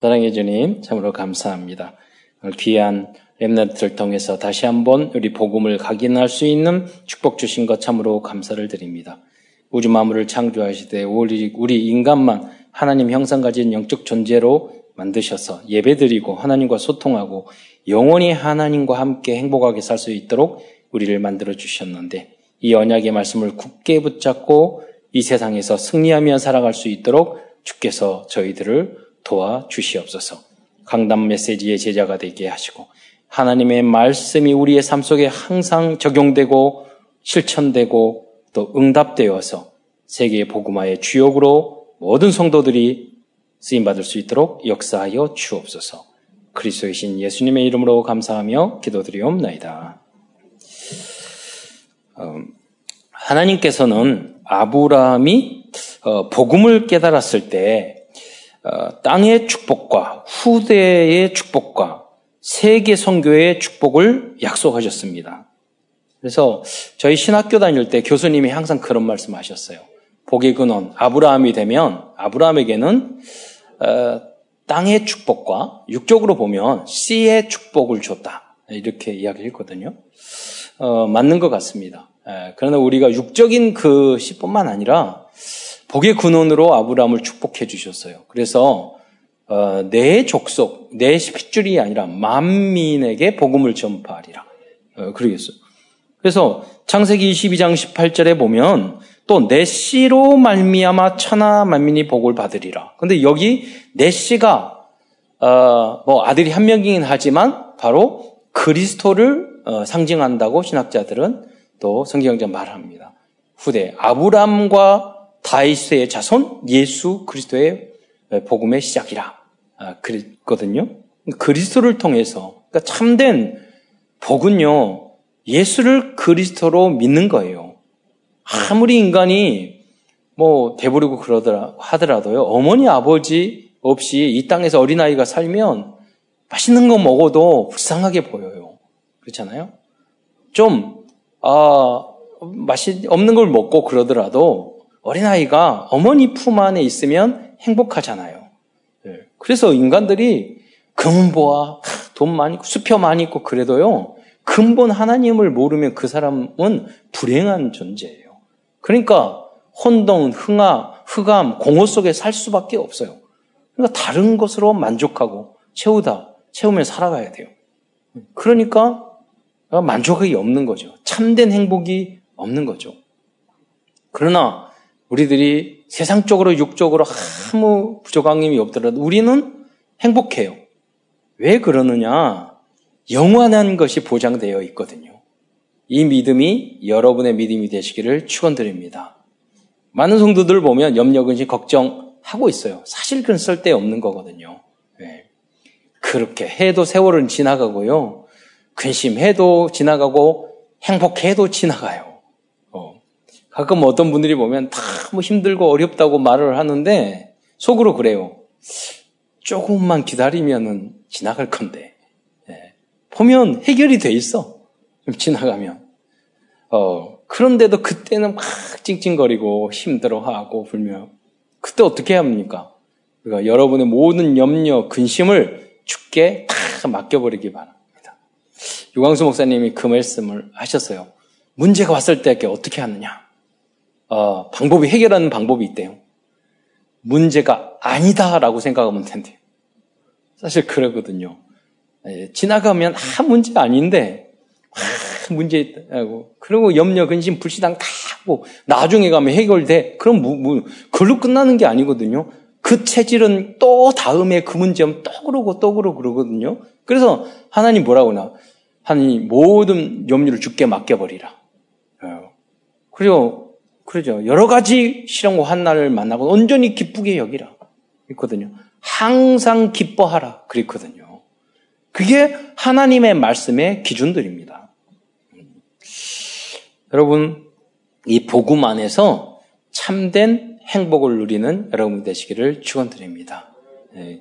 사랑해 주님, 참으로 감사합니다. 귀한 렘넌트를 통해서 다시 한번 우리 복음을 각인할 수 있는 축복 주신 것 참으로 감사를 드립니다. 우주 만물을 창조하시되 우리 인간만 하나님 형상 가진 영적 존재로 만드셔서 예배드리고 하나님과 소통하고 영원히 하나님과 함께 행복하게 살 수 있도록 우리를 만들어 주셨는데 이 언약의 말씀을 굳게 붙잡고 이 세상에서 승리하며 살아갈 수 있도록 주께서 저희들을 도와 주시옵소서. 강단 메시지의 제자가 되게 하시고 하나님의 말씀이 우리의 삶 속에 항상 적용되고 실천되고 또 응답되어서 세계의 복음화의 주역으로 모든 성도들이 쓰임 받을 수 있도록 역사하여 주옵소서. 그리스도의 신 예수님의 이름으로 감사하며 기도드리옵나이다. 음, 하나님께서는 아브라함이 어, 복음을 깨달았을 때 어, 땅의 축복과 후대의 축복과 세계 선교의 축복을 약속하셨습니다. 그래서 저희 신학교 다닐 때 교수님이 항상 그런 말씀하셨어요. 복의 근원 아브라함이 되면 아브라함에게는 어, 땅의 축복과 육적으로 보면 씨의 축복을 줬다 이렇게 이야기했거든요. 어, 맞는 것 같습니다. 에, 그러나 우리가 육적인 그 씨뿐만 아니라 복의 근원으로 아브라함을 축복해 주셨어요. 그래서 어, 내 족속, 내 핏줄이 아니라 만민에게 복음을 전파하리라. 어, 그러겠어요. 그래서 창세기 22장 18절에 보면 또 내 씨로 말미암아 천하 만민이 복을 받으리라. 근데 여기 내 씨가 어, 뭐 아들이 한 명이긴 하지만 바로 그리스도를 어, 상징한다고 신학자들은 또 성경자 말합니다. 후대 아브람과 다이스의 자손 예수 그리스도의 복음의 시작이라 아, 그랬거든요. 그리스도를 통해서 그러니까 참된 복은요 예수를 그리스도로 믿는 거예요. 아무리 인간이 뭐 대부르고 그러더라 하더라도요 어머니 아버지 없이 이 땅에서 어린 아이가 살면 맛있는 거 먹어도 불쌍하게 보여요. 그렇잖아요. 좀 아, 맛이 없는 걸 먹고 그러더라도 어린아이가 어머니 품 안에 있으면 행복하잖아요. 네. 그래서 인간들이 금보아, 돈 많이 있고, 수표 많이 있고, 그래도요, 근본 하나님을 모르면 그 사람은 불행한 존재예요. 그러니까, 혼동, 흥하, 흑암, 공허 속에 살 수밖에 없어요. 그러니까 다른 것으로 만족하고, 채우다, 채우며 살아가야 돼요. 그러니까, 만족이 없는 거죠. 참된 행복이 없는 거죠. 그러나, 우리들이 세상적으로 육적으로 아무 부족함이 없더라도 우리는 행복해요. 왜 그러느냐? 영원한 것이 보장되어 있거든요. 이 믿음이 여러분의 믿음이 되시기를 축원드립니다. 많은 성도들 보면 염려, 근심, 걱정하고 있어요. 사실 그건 쓸데없는 거거든요. 네. 그렇게 해도 세월은 지나가고요. 근심해도 지나가고 행복해도 지나가요. 가끔 어떤 분들이 보면 다 뭐 힘들고 어렵다고 말을 하는데 속으로 그래요. 조금만 기다리면은 지나갈 건데. 예. 보면 해결이 돼 있어. 좀 지나가면. 어, 그런데도 그때는 막 찡찡거리고 힘들어하고 불며. 그때 어떻게 합니까? 그러니까 여러분의 모든 염려, 근심을 죽게 다 맡겨버리기 바랍니다. 유광수 목사님이 그 말씀을 하셨어요. 문제가 왔을 때 어떻게 하느냐? 어, 방법이 해결하는 방법이 있대요. 문제가 아니다라고 생각하면 된대요. 사실 그러거든요. 예, 지나가면 아 문제 아닌데 아, 문제 있다고 그리고 염려 근심 불신앙 다 하고 나중에 가면 해결돼. 그럼 뭐, 뭐 그걸로 끝나는 게 아니거든요. 그 체질은 또 다음에 그 문제면 또 그러고 또 그러고 그러거든요. 그래서 하나님 뭐라고 나? 하나님 모든 염려를 죽게 맡겨버리라. 어. 그리고 그러죠. 여러 가지 시련과 환난을 만나고 온전히 기쁘게 여기라. 있거든요. 항상 기뻐하라. 그랬거든요. 그게 하나님의 말씀의 기준들입니다. 여러분, 이 복음 안에서 참된 행복을 누리는 여러분 되시기를 축원드립니다. 네.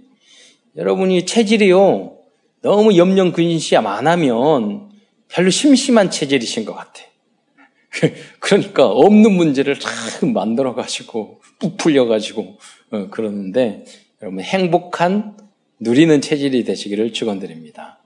여러분이 체질이요 너무 염려 근심이 안 하면 별로 심심한 체질이신 것 같아. 그러니까 없는 문제를 다 만들어 가지고 부풀려 가지고 어, 그러는데 여러분 행복한 누리는 체질이 되시기를 축원드립니다.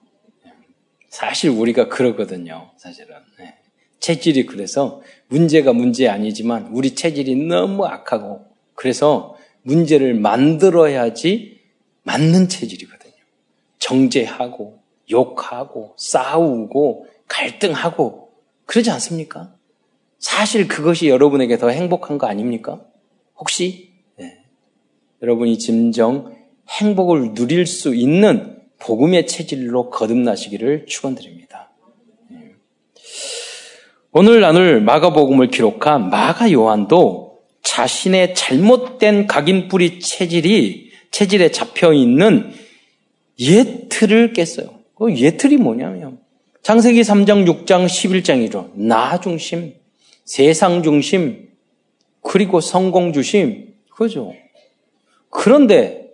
사실 우리가 그러거든요. 사실은 네. 체질이 그래서 문제가 문제 아니지만 우리 체질이 너무 악하고 그래서 문제를 만들어야지 맞는 체질이거든요. 정죄하고 욕하고 싸우고 갈등하고 그러지 않습니까? 사실 그것이 여러분에게 더 행복한 거 아닙니까? 혹시 네. 여러분이 진정 행복을 누릴 수 있는 복음의 체질로 거듭나시기를 축원드립니다. 네. 오늘 나눌 마가복음을 기록한 마가 요한도 자신의 잘못된 각인뿌리 체질이 체질에 잡혀 있는 예틀을 깼어요. 그 예틀이 뭐냐면 창세기 3장, 6장, 11장이죠. 나 중심, 세상 중심, 그리고 성공 중심, 그죠? 그런데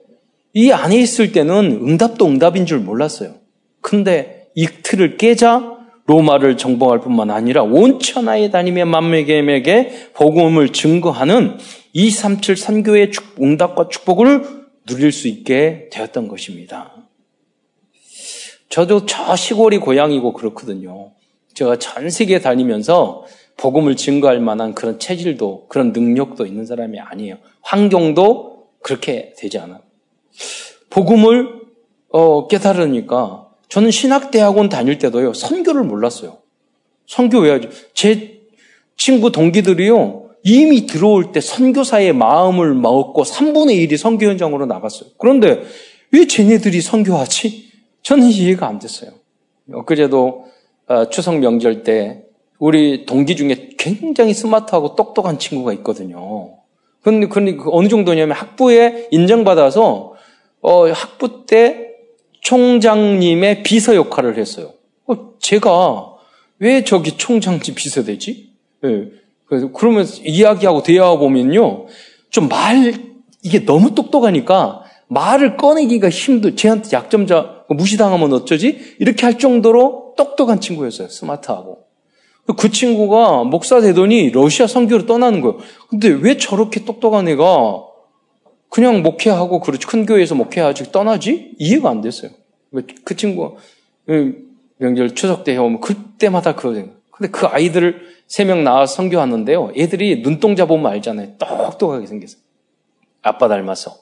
이 안에 있을 때는 응답도 응답인 줄 몰랐어요. 근데 이 틀을 깨자 로마를 정복할 뿐만 아니라 온 천하에 다니며 만매개에게 복음을 증거하는 237 선교의 응답과 축복을 누릴 수 있게 되었던 것입니다. 저도 저 시골이 고향이고 그렇거든요. 제가 전 세계 다니면서 복음을 증거할 만한 그런 체질도 그런 능력도 있는 사람이 아니에요. 환경도 그렇게 되지 않아요. 복음을 어, 깨달으니까 저는 신학대학원 다닐 때도요 선교를 몰랐어요. 선교 왜 하죠? 제 친구 동기들이요 이미 들어올 때 선교사의 마음을 먹고 3분의 1이 선교 현장으로 나갔어요. 그런데 왜 쟤네들이 선교하지? 저는 이해가 안 됐어요. 엊그제도 어, 추석 명절 때 우리 동기 중에 굉장히 스마트하고 똑똑한 친구가 있거든요. 근데, 근데 그 어느 정도냐면 학부에 인정받아서 어, 학부 때 총장님의 비서 역할을 했어요. 어, 제가 왜 저기 총장님 비서 되지? 네. 그래서 그러면서 이야기하고 대화하고 보면요. 좀 말, 이게 너무 똑똑하니까 말을 꺼내기가 힘들, 쟤한테 약점자 무시당하면 어쩌지? 이렇게 할 정도로 똑똑한 친구였어요. 스마트하고. 그 친구가 목사 되더니 러시아 선교로 떠나는 거예요. 근데 왜 저렇게 똑똑한 애가 그냥 목회하고 그렇지 큰 교회에서 목회하지 떠나지? 이해가 안 됐어요. 그 친구가 명절 추석 때 오면 그때마다 그거 근데 그 아이들을 세명 나와서 선교하는데요. 애들이 눈동자 보면 알잖아요. 똑똑하게 생겼어요. 아빠 닮아서.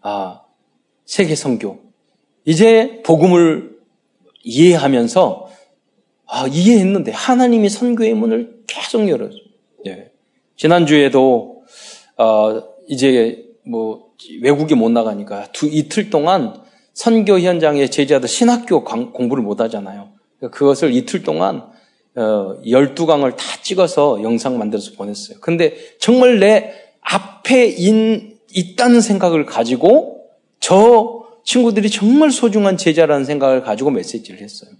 아, 세계 선교. 이제 복음을 이해하면서 아, 이해했는데 하나님이 선교의 문을 계속 열어줘. 예. 지난주에도 어, 이제 뭐 외국에 못 나가니까 두 이틀 동안 선교 현장에 제자들 신학교 공부를 못 하잖아요. 그러니까 그것을 이틀 동안 어, 12강을 다 찍어서 영상 만들어서 보냈어요. 근데 정말 내 앞에 인, 있다는 생각을 가지고 저 친구들이 정말 소중한 제자라는 생각을 가지고 메시지를 했어요.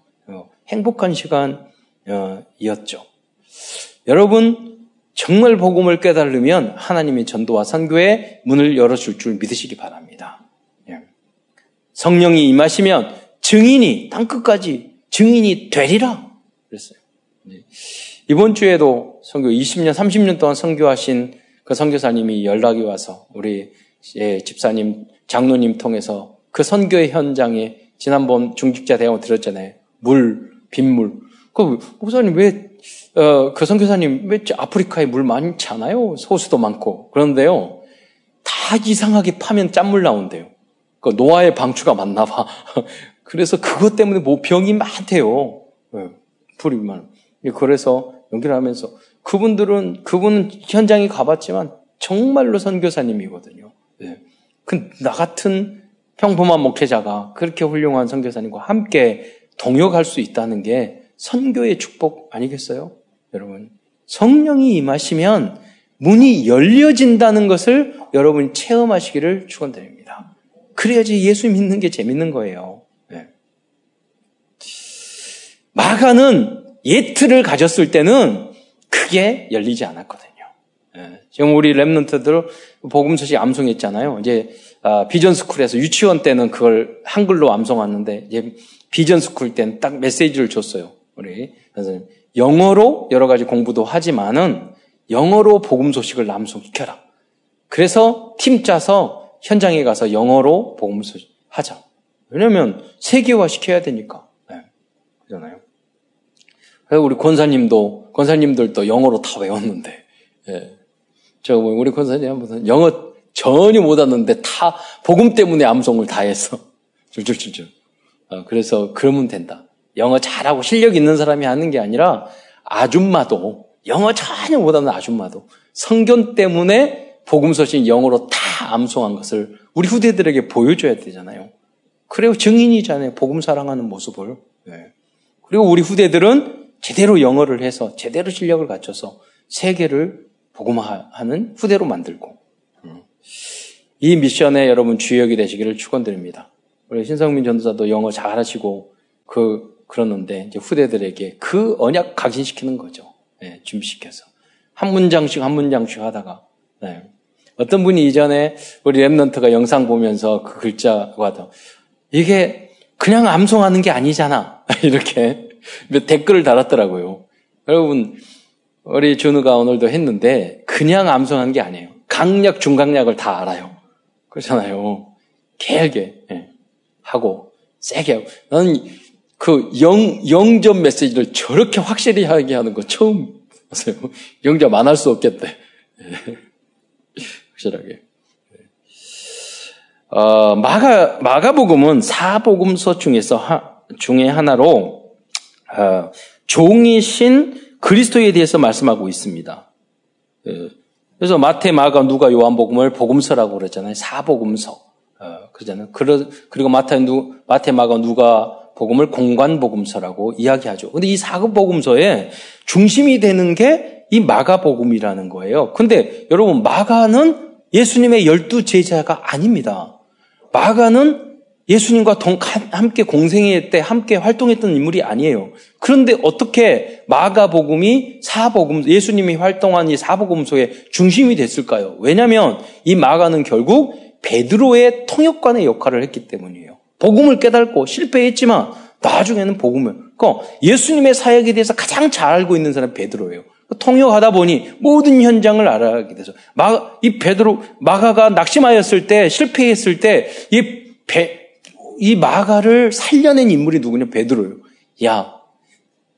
행복한 시간이었죠. 여러분, 정말 복음을 깨달으면 하나님의 전도와 선교의 문을 열어줄 줄 믿으시기 바랍니다. 예. 성령이 임하시면 증인이 땅끝까지 증인이 되리라 그랬어요. 네. 이번 주에도 선교 20년, 30년 동안 선교하신 그 선교사님이 연락이 와서 우리 예, 집사님, 장로님 통해서 그 선교의 현장에 지난번 중직자 대학원 들었잖아요. 물, 빗물. 그 목사님 왜, 어, 그 선교사님 왜 아프리카에 물 많잖아요. 소수도 많고. 그런데요. 다 이상하게 파면 짠물 나온대요. 그 노아의 방추가 맞나 봐. 그래서 그것 때문에 뭐 병이 많대요. 네, 불이 많. 그래서 연기를 하면서 그분들은 그분은 현장에 가봤지만 정말로 선교사님이거든요. 네. 그나 같은 평범한 목회자가 그렇게 훌륭한 선교사님과 함께 동역할 수 있다는 게 선교의 축복 아니겠어요? 여러분. 성령이 임하시면 문이 열려진다는 것을 여러분이 체험하시기를 축원드립니다. 그래야지 예수 믿는 게 재밌는 거예요. 네. 마가는 예트를 가졌을 때는 크게 열리지 않았거든요. 네. 지금 우리 랩런트들 복음 소식 암송했잖아요. 이제 아, 비전 스쿨에서 유치원 때는 그걸 한글로 암송하는데 이제 비전 스쿨 때는 딱 메시지를 줬어요. 우리 선생님. 영어로 여러 가지 공부도 하지만은 영어로 복음 소식을 남송시켜라. 그래서 팀 짜서 현장에 가서 영어로 복음 소식 하자. 왜냐면 세계화 시켜야 되니까. 네. 그잖아요. 그래서 우리 권사님도, 권사님들도 영어로 다 외웠는데, 예. 저 우리 권사님 한번 영어 전혀 못 왔는데 다 복음 때문에 암송을 다 했어. 줄줄줄줄. 어, 그래서 그러면 된다. 영어 잘하고 실력 있는 사람이 하는 게 아니라 아줌마도 영어 전혀 못하는 아줌마도 성경 때문에 복음 소식 영어로 다 암송한 것을 우리 후대들에게 보여줘야 되잖아요. 그래요 증인이잖아요. 복음 사랑하는 모습을. 네. 그리고 우리 후대들은 제대로 영어를 해서 제대로 실력을 갖춰서 세계를 복음화하는 후대로 만들고 음. 이 미션에 여러분 주역이 되시기를 축원드립니다. 우리 신성민 전도사도 영어 잘하시고 그 그러는데 이제 후대들에게 그 언약 각인시키는 거죠. 네, 준비시켜서 한 문장씩 한 문장씩 하다가 네. 어떤 분이 이전에 우리 랩런트가 영상 보면서 그 글자가 더 이게 그냥 암송하는 게 아니잖아 이렇게 댓글을 달았더라고요. 여러분 우리 준우가 오늘도 했는데 그냥 암송한 게 아니에요. 강약 중강약을 다 알아요. 그렇잖아요. 길게 예. 하고 세게 하고 나는 그 영, 영접 메시지를 저렇게 확실히 하게 하는 거 처음 봤어요. 영접 안 할 수 없겠대. 예. 확실하게. 어, 마가, 마가복음은 사복음서 중에서 하, 중에 하나로, 어, 종이신 그리스도에 대해서 말씀하고 있습니다. 예. 그래서 마태, 마가, 누가, 요한복음을 복음서라고 그러잖아요. 사복음서. 어, 그러잖아요. 그리고 마태, 누, 마태, 마가, 누가, 복음을 공관 복음서라고 이야기하죠. 근데 이 사급 복음서에 중심이 되는 게 이 마가 복음이라는 거예요. 근데 여러분, 마가는 예수님의 열두 제자가 아닙니다. 마가는 예수님과 동, 함께 공생회 때 함께 활동했던 인물이 아니에요. 그런데 어떻게 마가복음이 사복음, 예수님이 활동한 이 사복음서의 중심이 됐을까요? 왜냐하면 이 마가는 결국 베드로의 통역관의 역할을 했기 때문이에요. 복음을 깨닫고 실패했지만 나중에는 복음을. 그러니까 예수님의 사역에 대해서 가장 잘 알고 있는 사람이 베드로예요. 통역하다 보니 모든 현장을 알아가게 돼서 마, 이 베드로 마가가 낙심하였을 때 실패했을 때이 이 마가를 살려낸 인물이 누구냐 베드로예요. 야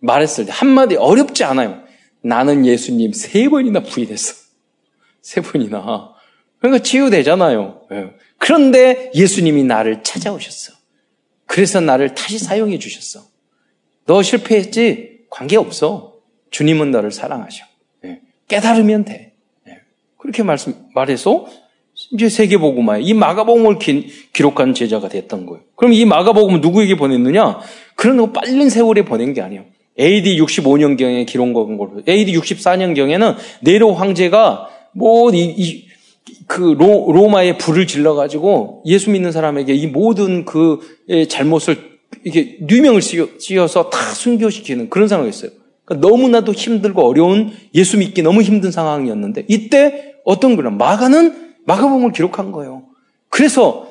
말했을 때 한마디 어렵지 않아요. 나는 예수님 세 번이나 부인했어. 세 번이나. 그러니까 치유되잖아요. 예. 그런데 예수님이 나를 찾아오셨어. 그래서 나를 다시 사용해 주셨어. 너 실패했지? 관계없어. 주님은 너를 사랑하셔. 예. 깨달으면 돼. 예. 그렇게 말씀, 말해서 이제 세계복음화에 이 마가복음을 기, 록한 제자가 됐던 거예요. 그럼 이 마가복음은 누구에게 보냈느냐? 그런 빨린 세월에 보낸 게 아니에요. AD 65년경에 기록한 걸로. AD 64년경에는 네로 황제가 뭐, 이, 이, 그 로, 로마에 불을 질러가지고 예수 믿는 사람에게 이 모든 그 예, 잘못을 이게 누명을 씌워서 다 순교시키는 그런 상황이었어요. 그러니까 너무나도 힘들고 어려운 예수 믿기 너무 힘든 상황이었는데 이때 어떤 거냐 마가는 마가복음을 기록한 거예요. 그래서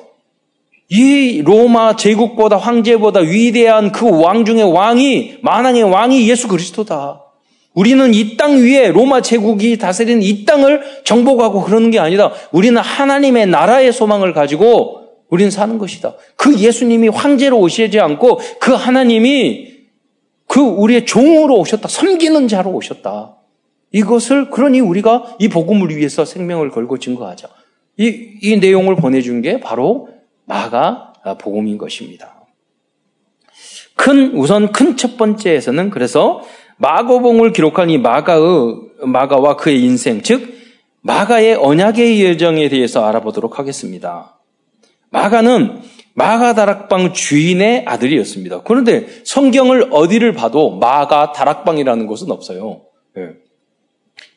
이 로마 제국보다 황제보다 위대한 그 왕 중의 왕이 만왕의 왕이 예수 그리스도다. 우리는 이 땅 위에 로마 제국이 다스리는 이 땅을 정복하고 그러는 게 아니다. 우리는 하나님의 나라의 소망을 가지고 우리는 사는 것이다. 그 예수님이 황제로 오시지 않고 그 하나님이 그 우리의 종으로 오셨다. 섬기는 자로 오셨다. 이것을 그러니 우리가 이 복음을 위해서 생명을 걸고 증거하자. 이, 이 내용을 보내준 게 바로 마가 복음인 것입니다. 큰 우선 큰 첫 번째에서는 그래서 마고봉을 기록한 이 마가의 마가와 그의 인생, 즉 마가의 언약의 예정에 대해서 알아보도록 하겠습니다. 마가는 마가 다락방 주인의 아들이었습니다. 그런데 성경을 어디를 봐도 마가 다락방이라는 곳은 없어요. 네.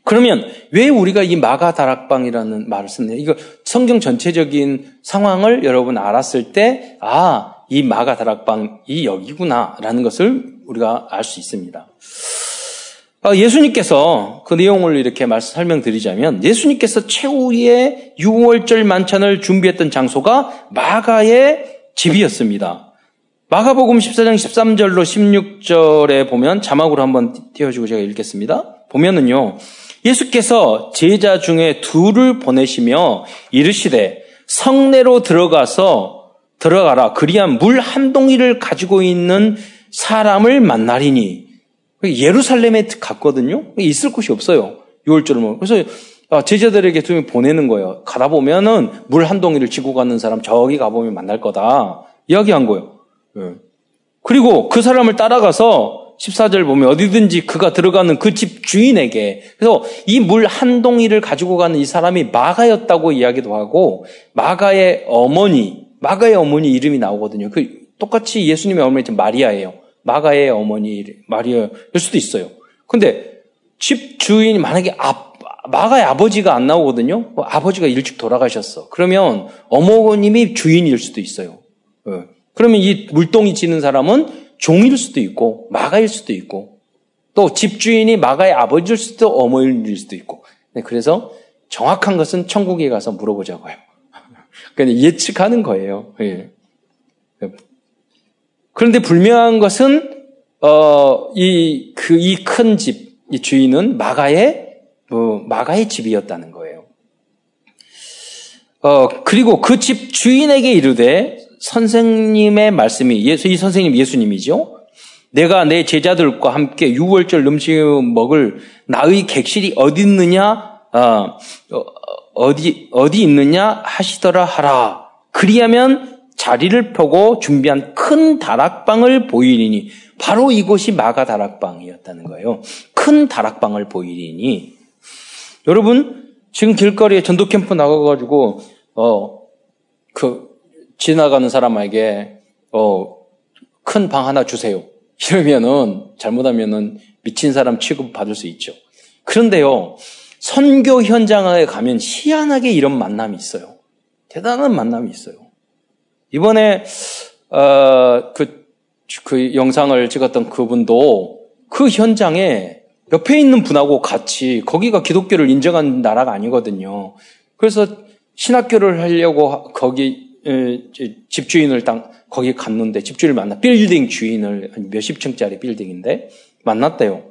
그러면 왜 우리가 이 마가 다락방이라는 말을 쓰느냐? 이거 성경 전체적인 상황을 여러분 알았을 때, 아, 이 마가 다락방이 여기구나라는 것을 우리가 알 수 있습니다. 아, 예수님께서 그 내용을 이렇게 말씀 설명드리자면 예수님께서 최후의 6월절 만찬을 준비했던 장소가 마가의 집이었습니다. 마가복음 14장 13절로 16절에 보면 자막으로 한번 띄워주고 제가 읽겠습니다. 보면은요, 예수께서 제자 중에 둘을 보내시며 이르시되 성내로 들어가서 들어가라. 그리한 물 한 동이를 가지고 있는 사람을 만나리니. 예루살렘에 갔거든요. 있을 곳이 없어요. 6월절을 그래서 아, 제자들에게 두명 보내는 거예요. 가다 보면은 물 한 동이를 지고 가는 사람 저기 가보면 만날 거다. 이야기한 거예요. 예. 그리고 그 사람을 따라가서 14절 보면 어디든지 그가 들어가는 그 집 주인에게 그래서 이 물 한 동이를 가지고 가는 이 사람이 마가였다고 이야기도 하고 마가의 어머니 마가의 어머니 이름이 나오거든요. 그 똑같이 예수님의 어머니 마리아예요. 마가의 어머니 마리아일 수도 있어요. 근데 집 주인이 만약에 아, 마가의 아버지가 안 나오거든요. 뭐 아버지가 일찍 돌아가셨어. 그러면 어머님이 주인일 수도 있어요. 예. 그러면 이 물동이 지는 사람은 종일 수도 있고 마가일 수도 있고 또 집주인이 마가의 아버지일 수도 어머니일 수도 있고 네, 그래서 정확한 것은 천국에 가서 물어보자고요. 그냥 예측하는 거예요. 예. 그런데 불명한 것은 어, 이 그 이 큰 집, 이 주인은 마가의 뭐 마가의 집이었다는 거예요. 어, 그리고 그 집 주인에게 이르되 선생님의 말씀이 예수 이 선생님 예수님이죠. 내가 내 제자들과 함께 유월절 음식을 먹을 나의 객실이 어디 있느냐 어, 어디 어디 있느냐 하시더라 하라. 그리하면 자리를 펴고 준비한 큰 다락방을 보이리니 바로 이곳이 마가 다락방이었다는 거예요. 큰 다락방을 보이리니 여러분 지금 길거리에 전도 캠프 나가가지고 어 그 지나가는 사람에게 어 큰 방 하나 주세요. 이러면은 잘못하면은 미친 사람 취급 받을 수 있죠. 그런데요 선교 현장에 가면 희한하게 이런 만남이 있어요. 대단한 만남이 있어요. 이번에 어, 그, 그 영상을 찍었던 그분도 그 현장에 옆에 있는 분하고 같이 거기가 기독교를 인정한 나라가 아니거든요. 그래서 신학교를 하려고 거기 집주인을 딱 거기 갔는데 집주인을 만나 빌딩 주인을 몇십 층짜리 빌딩인데 만났대요.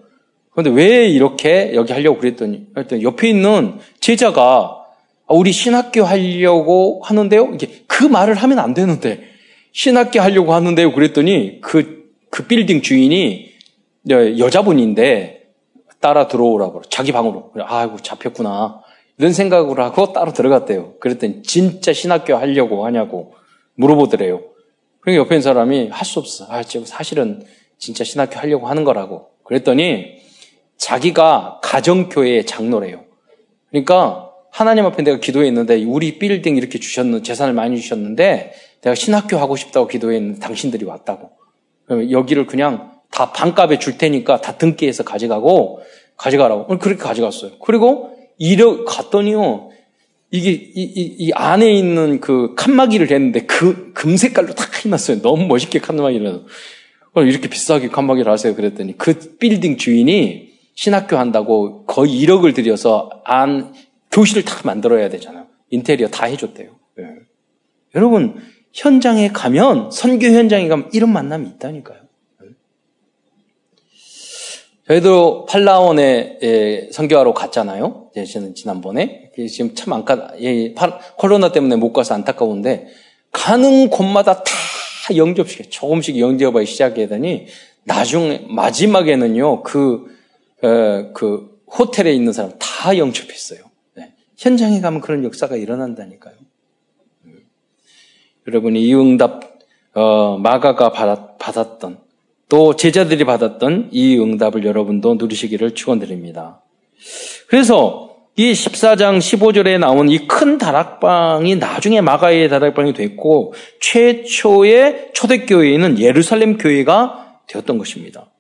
그런데 왜 이렇게 여기 하려고 그랬더니 그랬더니 옆에 있는 제자가 아, 우리 신학교 하려고 하는데요. 이게 그 말을 하면 안 되는데 신학교 하려고 하는데요. 그랬더니 그, 그 빌딩 주인이 여자분인데 따라 들어오라고 자기 방으로. 아이고 잡혔구나. 이런 생각을 하고 따로 들어갔대요. 그랬더니 진짜 신학교 하려고 하냐고 물어보더래요. 그러니까 옆에 있는 사람이 할 수 없어. 아, 지금 사실은 진짜 신학교 하려고 하는 거라고. 그랬더니 자기가 가정교회의 장로래요. 그러니까 하나님 앞에 내가 기도했는데 우리 빌딩 이렇게 주셨는 재산을 많이 주셨는데 내가 신학교 하고 싶다고 기도했는데 당신들이 왔다고. 그럼 여기를 그냥 다 반값에 줄 테니까 다 등기해서 가져가고 가져가라고. 그렇게 가져갔어요. 그리고 이러 갔더니요. 이게 이, 이, 이 안에 있는 그 칸막이를 했는데 그 금색깔로 다 해놨어요. 너무 멋있게 칸막이를. 이렇게 비싸게 칸막이를 하세요. 그랬더니 그 빌딩 주인이 신학교 한다고 거의 1억을 들여서 안 교실을 다 만들어야 되잖아요. 인테리어 다 해줬대요. 네. 여러분, 현장에 가면, 선교 현장에 가면 이런 만남이 있다니까요. 네. 저희도 팔라원에 예, 선교하러 갔잖아요. 예, 저는 지난번에. 지금 참 안까, 예, 코로나 때문에 못 가서 안타까운데, 가는 곳마다 다 영접시켜. 조금씩 영접하기 시작하더니, 나중에, 마지막에는요, 그, 어, 그, 호텔에 있는 사람 다 영접했어요. 현장에 가면 그런 역사가 일어난다니까요. 여러분이 이 응답 어, 마가가 받았, 받았 던 또 제자들이 받았던 이 응답을 여러분도 누리시기를 축원드립니다. 그래서 이 14장 15절에 나온 이 큰 다락방이 나중에 마가의 다락방이 됐고 최초의 초대교회는 예루살렘 교회가 되었던 것입니다.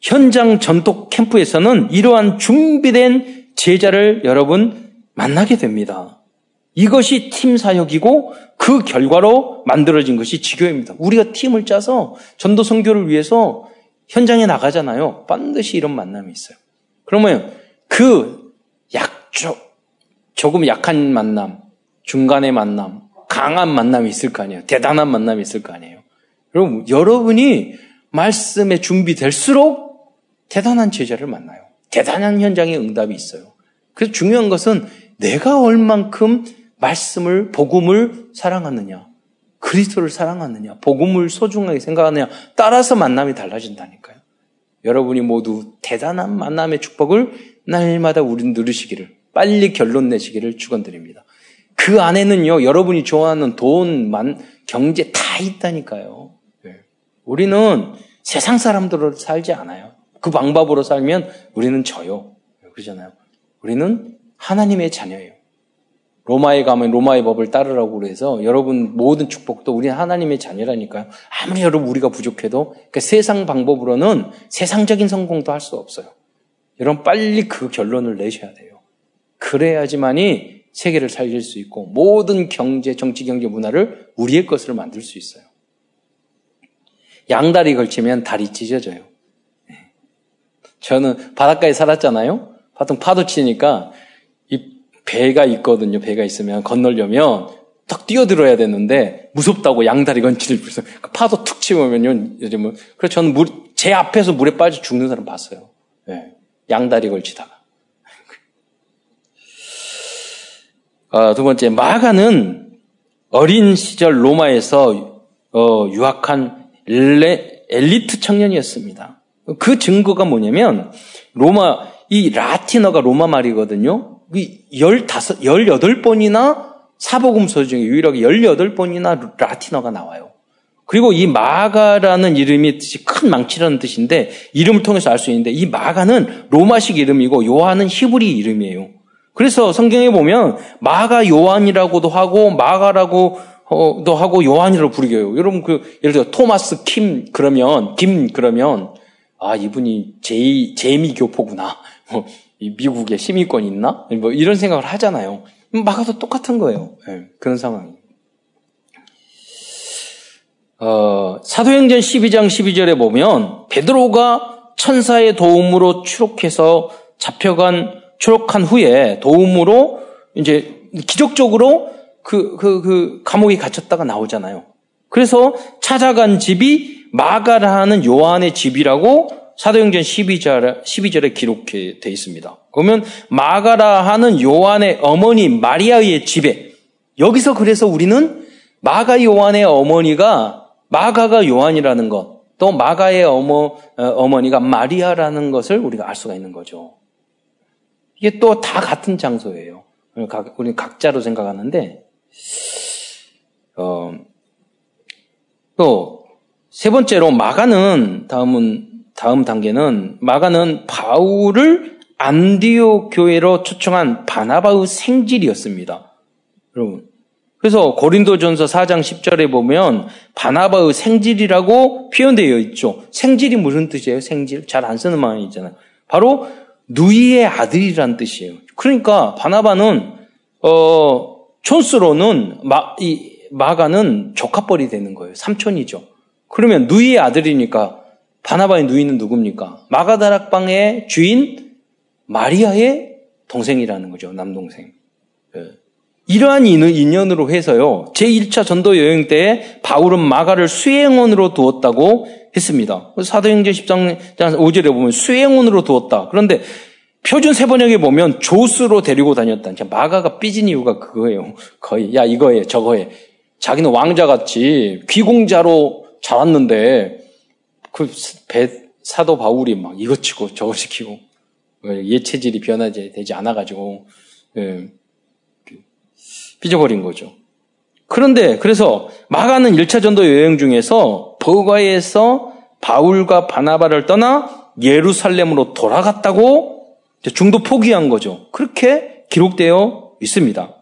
현장 전독 캠프에서는 이러한 준비된 제자를 여러분 만나게 됩니다. 이것이 팀 사역이고 그 결과로 만들어진 것이 지교입니다. 우리가 팀을 짜서 전도 선교를 위해서 현장에 나가잖아요. 반드시 이런 만남이 있어요. 그러면 그 약조 조금 약한 만남, 중간의 만남, 강한 만남이 있을 거 아니에요. 대단한 만남이 있을 거 아니에요. 여러분, 여러분이 말씀에 준비될수록 대단한 제자를 만나요. 대단한 현장에 응답이 있어요. 그래서 중요한 것은 내가 얼만큼 말씀을, 복음을 사랑하느냐. 그리스도를 사랑하느냐, 복음을 소중하게 생각하느냐, 따라서 만남이 달라진다니까요. 여러분이 모두 대단한 만남의 축복을 날마다 우린 누르시기를, 빨리 결론 내시기를 축원드립니다. 그 안에는요, 여러분이 좋아하는 돈, 만, 경제 다 있다니까요. 네. 우리는 세상 사람들로 살지 않아요. 그 방법으로 살면 우리는 져요. 그러잖아요. 우리는 하나님의 자녀예요. 로마에 가면 로마의 법을 따르라고 그래서 여러분 모든 축복도 우리 하나님의 자녀라니까요. 아무리 여러분 우리가 부족해도 그 세상 방법으로는 세상적인 성공도 할 수 없어요. 여러분 빨리 그 결론을 내셔야 돼요. 그래야지만이 세계를 살릴 수 있고 모든 경제, 정치, 경제, 문화를 우리의 것으로 만들 수 있어요. 양다리 걸치면 다리 찢어져요. 네. 저는 바닷가에 살았잖아요. 보통 파도 치니까 배가 있거든요. 배가 있으면 건널려면 딱 뛰어들어야 되는데 무섭다고 양다리 건치를 그래서 그 파도 툭 치면요. 요즘은 그래서 저는 물, 제 앞에서 물에 빠져 죽는 사람 봤어요. 네. 양다리 걸치다가. 어, 두 번째 마가는 어린 시절 로마에서 어, 유학한 엘레, 엘리트 청년이었습니다. 그 증거가 뭐냐면 로마 이 라틴어가 로마 말이거든요. 15, 18번이나 사복음서 중에 유일하게 18번이나 라틴어가 나와요. 그리고 이 마가라는 이름이 뜻이 큰 망치라는 뜻인데 이름을 통해서 알 수 있는데 이 마가는 로마식 이름이고 요한은 히브리 이름이에요. 그래서 성경에 보면 마가 요한이라고도 하고 마가라고 도 하고 요한이라고 부르게요. 여러분 그 예를 들어 토마스 킴 그러면 김 그러면 아 이분이 제 제미 교포구나. 뭐 미국에 시민권 있나? 뭐 이런 생각을 하잖아요. 마가도 똑같은 거예요. 네, 그런 상황. 어, 사도행전 12장 12절에 보면 베드로가 천사의 도움으로 추록해서 잡혀간 추록한 후에 도움으로 이제 기적적으로 그, 그, 그 감옥에 갇혔다가 나오잖아요. 그래서 찾아간 집이 마가라 하는 요한의 집이라고 사도행전 12절, 12절에 기록되어 있습니다. 그러면 마가라 하는 요한의 어머니 마리아의 집에 여기서 그래서 우리는 마가 요한의 어머니가 마가가 요한이라는 것, 또 마가의 어머, 어, 어머니가 마리아라는 것을 우리가 알 수가 있는 거죠. 이게 또 다 같은 장소예요. 우리는 각자로 생각하는데, 어, 또, 세 번째로 마가는 다음은 다음 단계는 마가는 바울을 안디오 교회로 초청한 바나바의 생질이었습니다. 여러분. 그래서 고린도전서 4장 10절에 보면 바나바의 생질이라고 표현되어 있죠. 생질이 무슨 뜻이에요? 생질. 잘 안 쓰는 말이 있잖아요. 바로 누이의 아들이란 뜻이에요. 그러니까 바나바는 어 촌스로는 마, 이 마가는 조카뻘이 되는 거예요. 삼촌이죠. 그러면 누이의 아들이니까 바나바의 누이는 누굽니까? 마가다락방의 주인 마리아의 동생이라는 거죠. 남동생. 예. 이러한 인연으로 해서요. 제1차 전도 여행 때 바울은 마가를 수행원으로 두었다고 했습니다. 사도행전 10장 5절에 보면 수행원으로 두었다. 그런데 표준 세번역에 보면 조수로 데리고 다녔다. 마가가 삐진 이유가 그거예요. 거의 야 이거에 저거에 자기는 왕자같이 귀공자로 자랐는데 그 배, 사도 바울이 막 이것 치고 저것 시키고 예체질이 변하지 되지 않아가지고 예, 그 삐져버린 거죠. 그런데 그래서 마가는 1차 전도 여행 중에서 버가에서 바울과 바나바를 떠나 예루살렘으로 돌아갔다고 중도 포기한 거죠. 그렇게 기록되어 있습니다.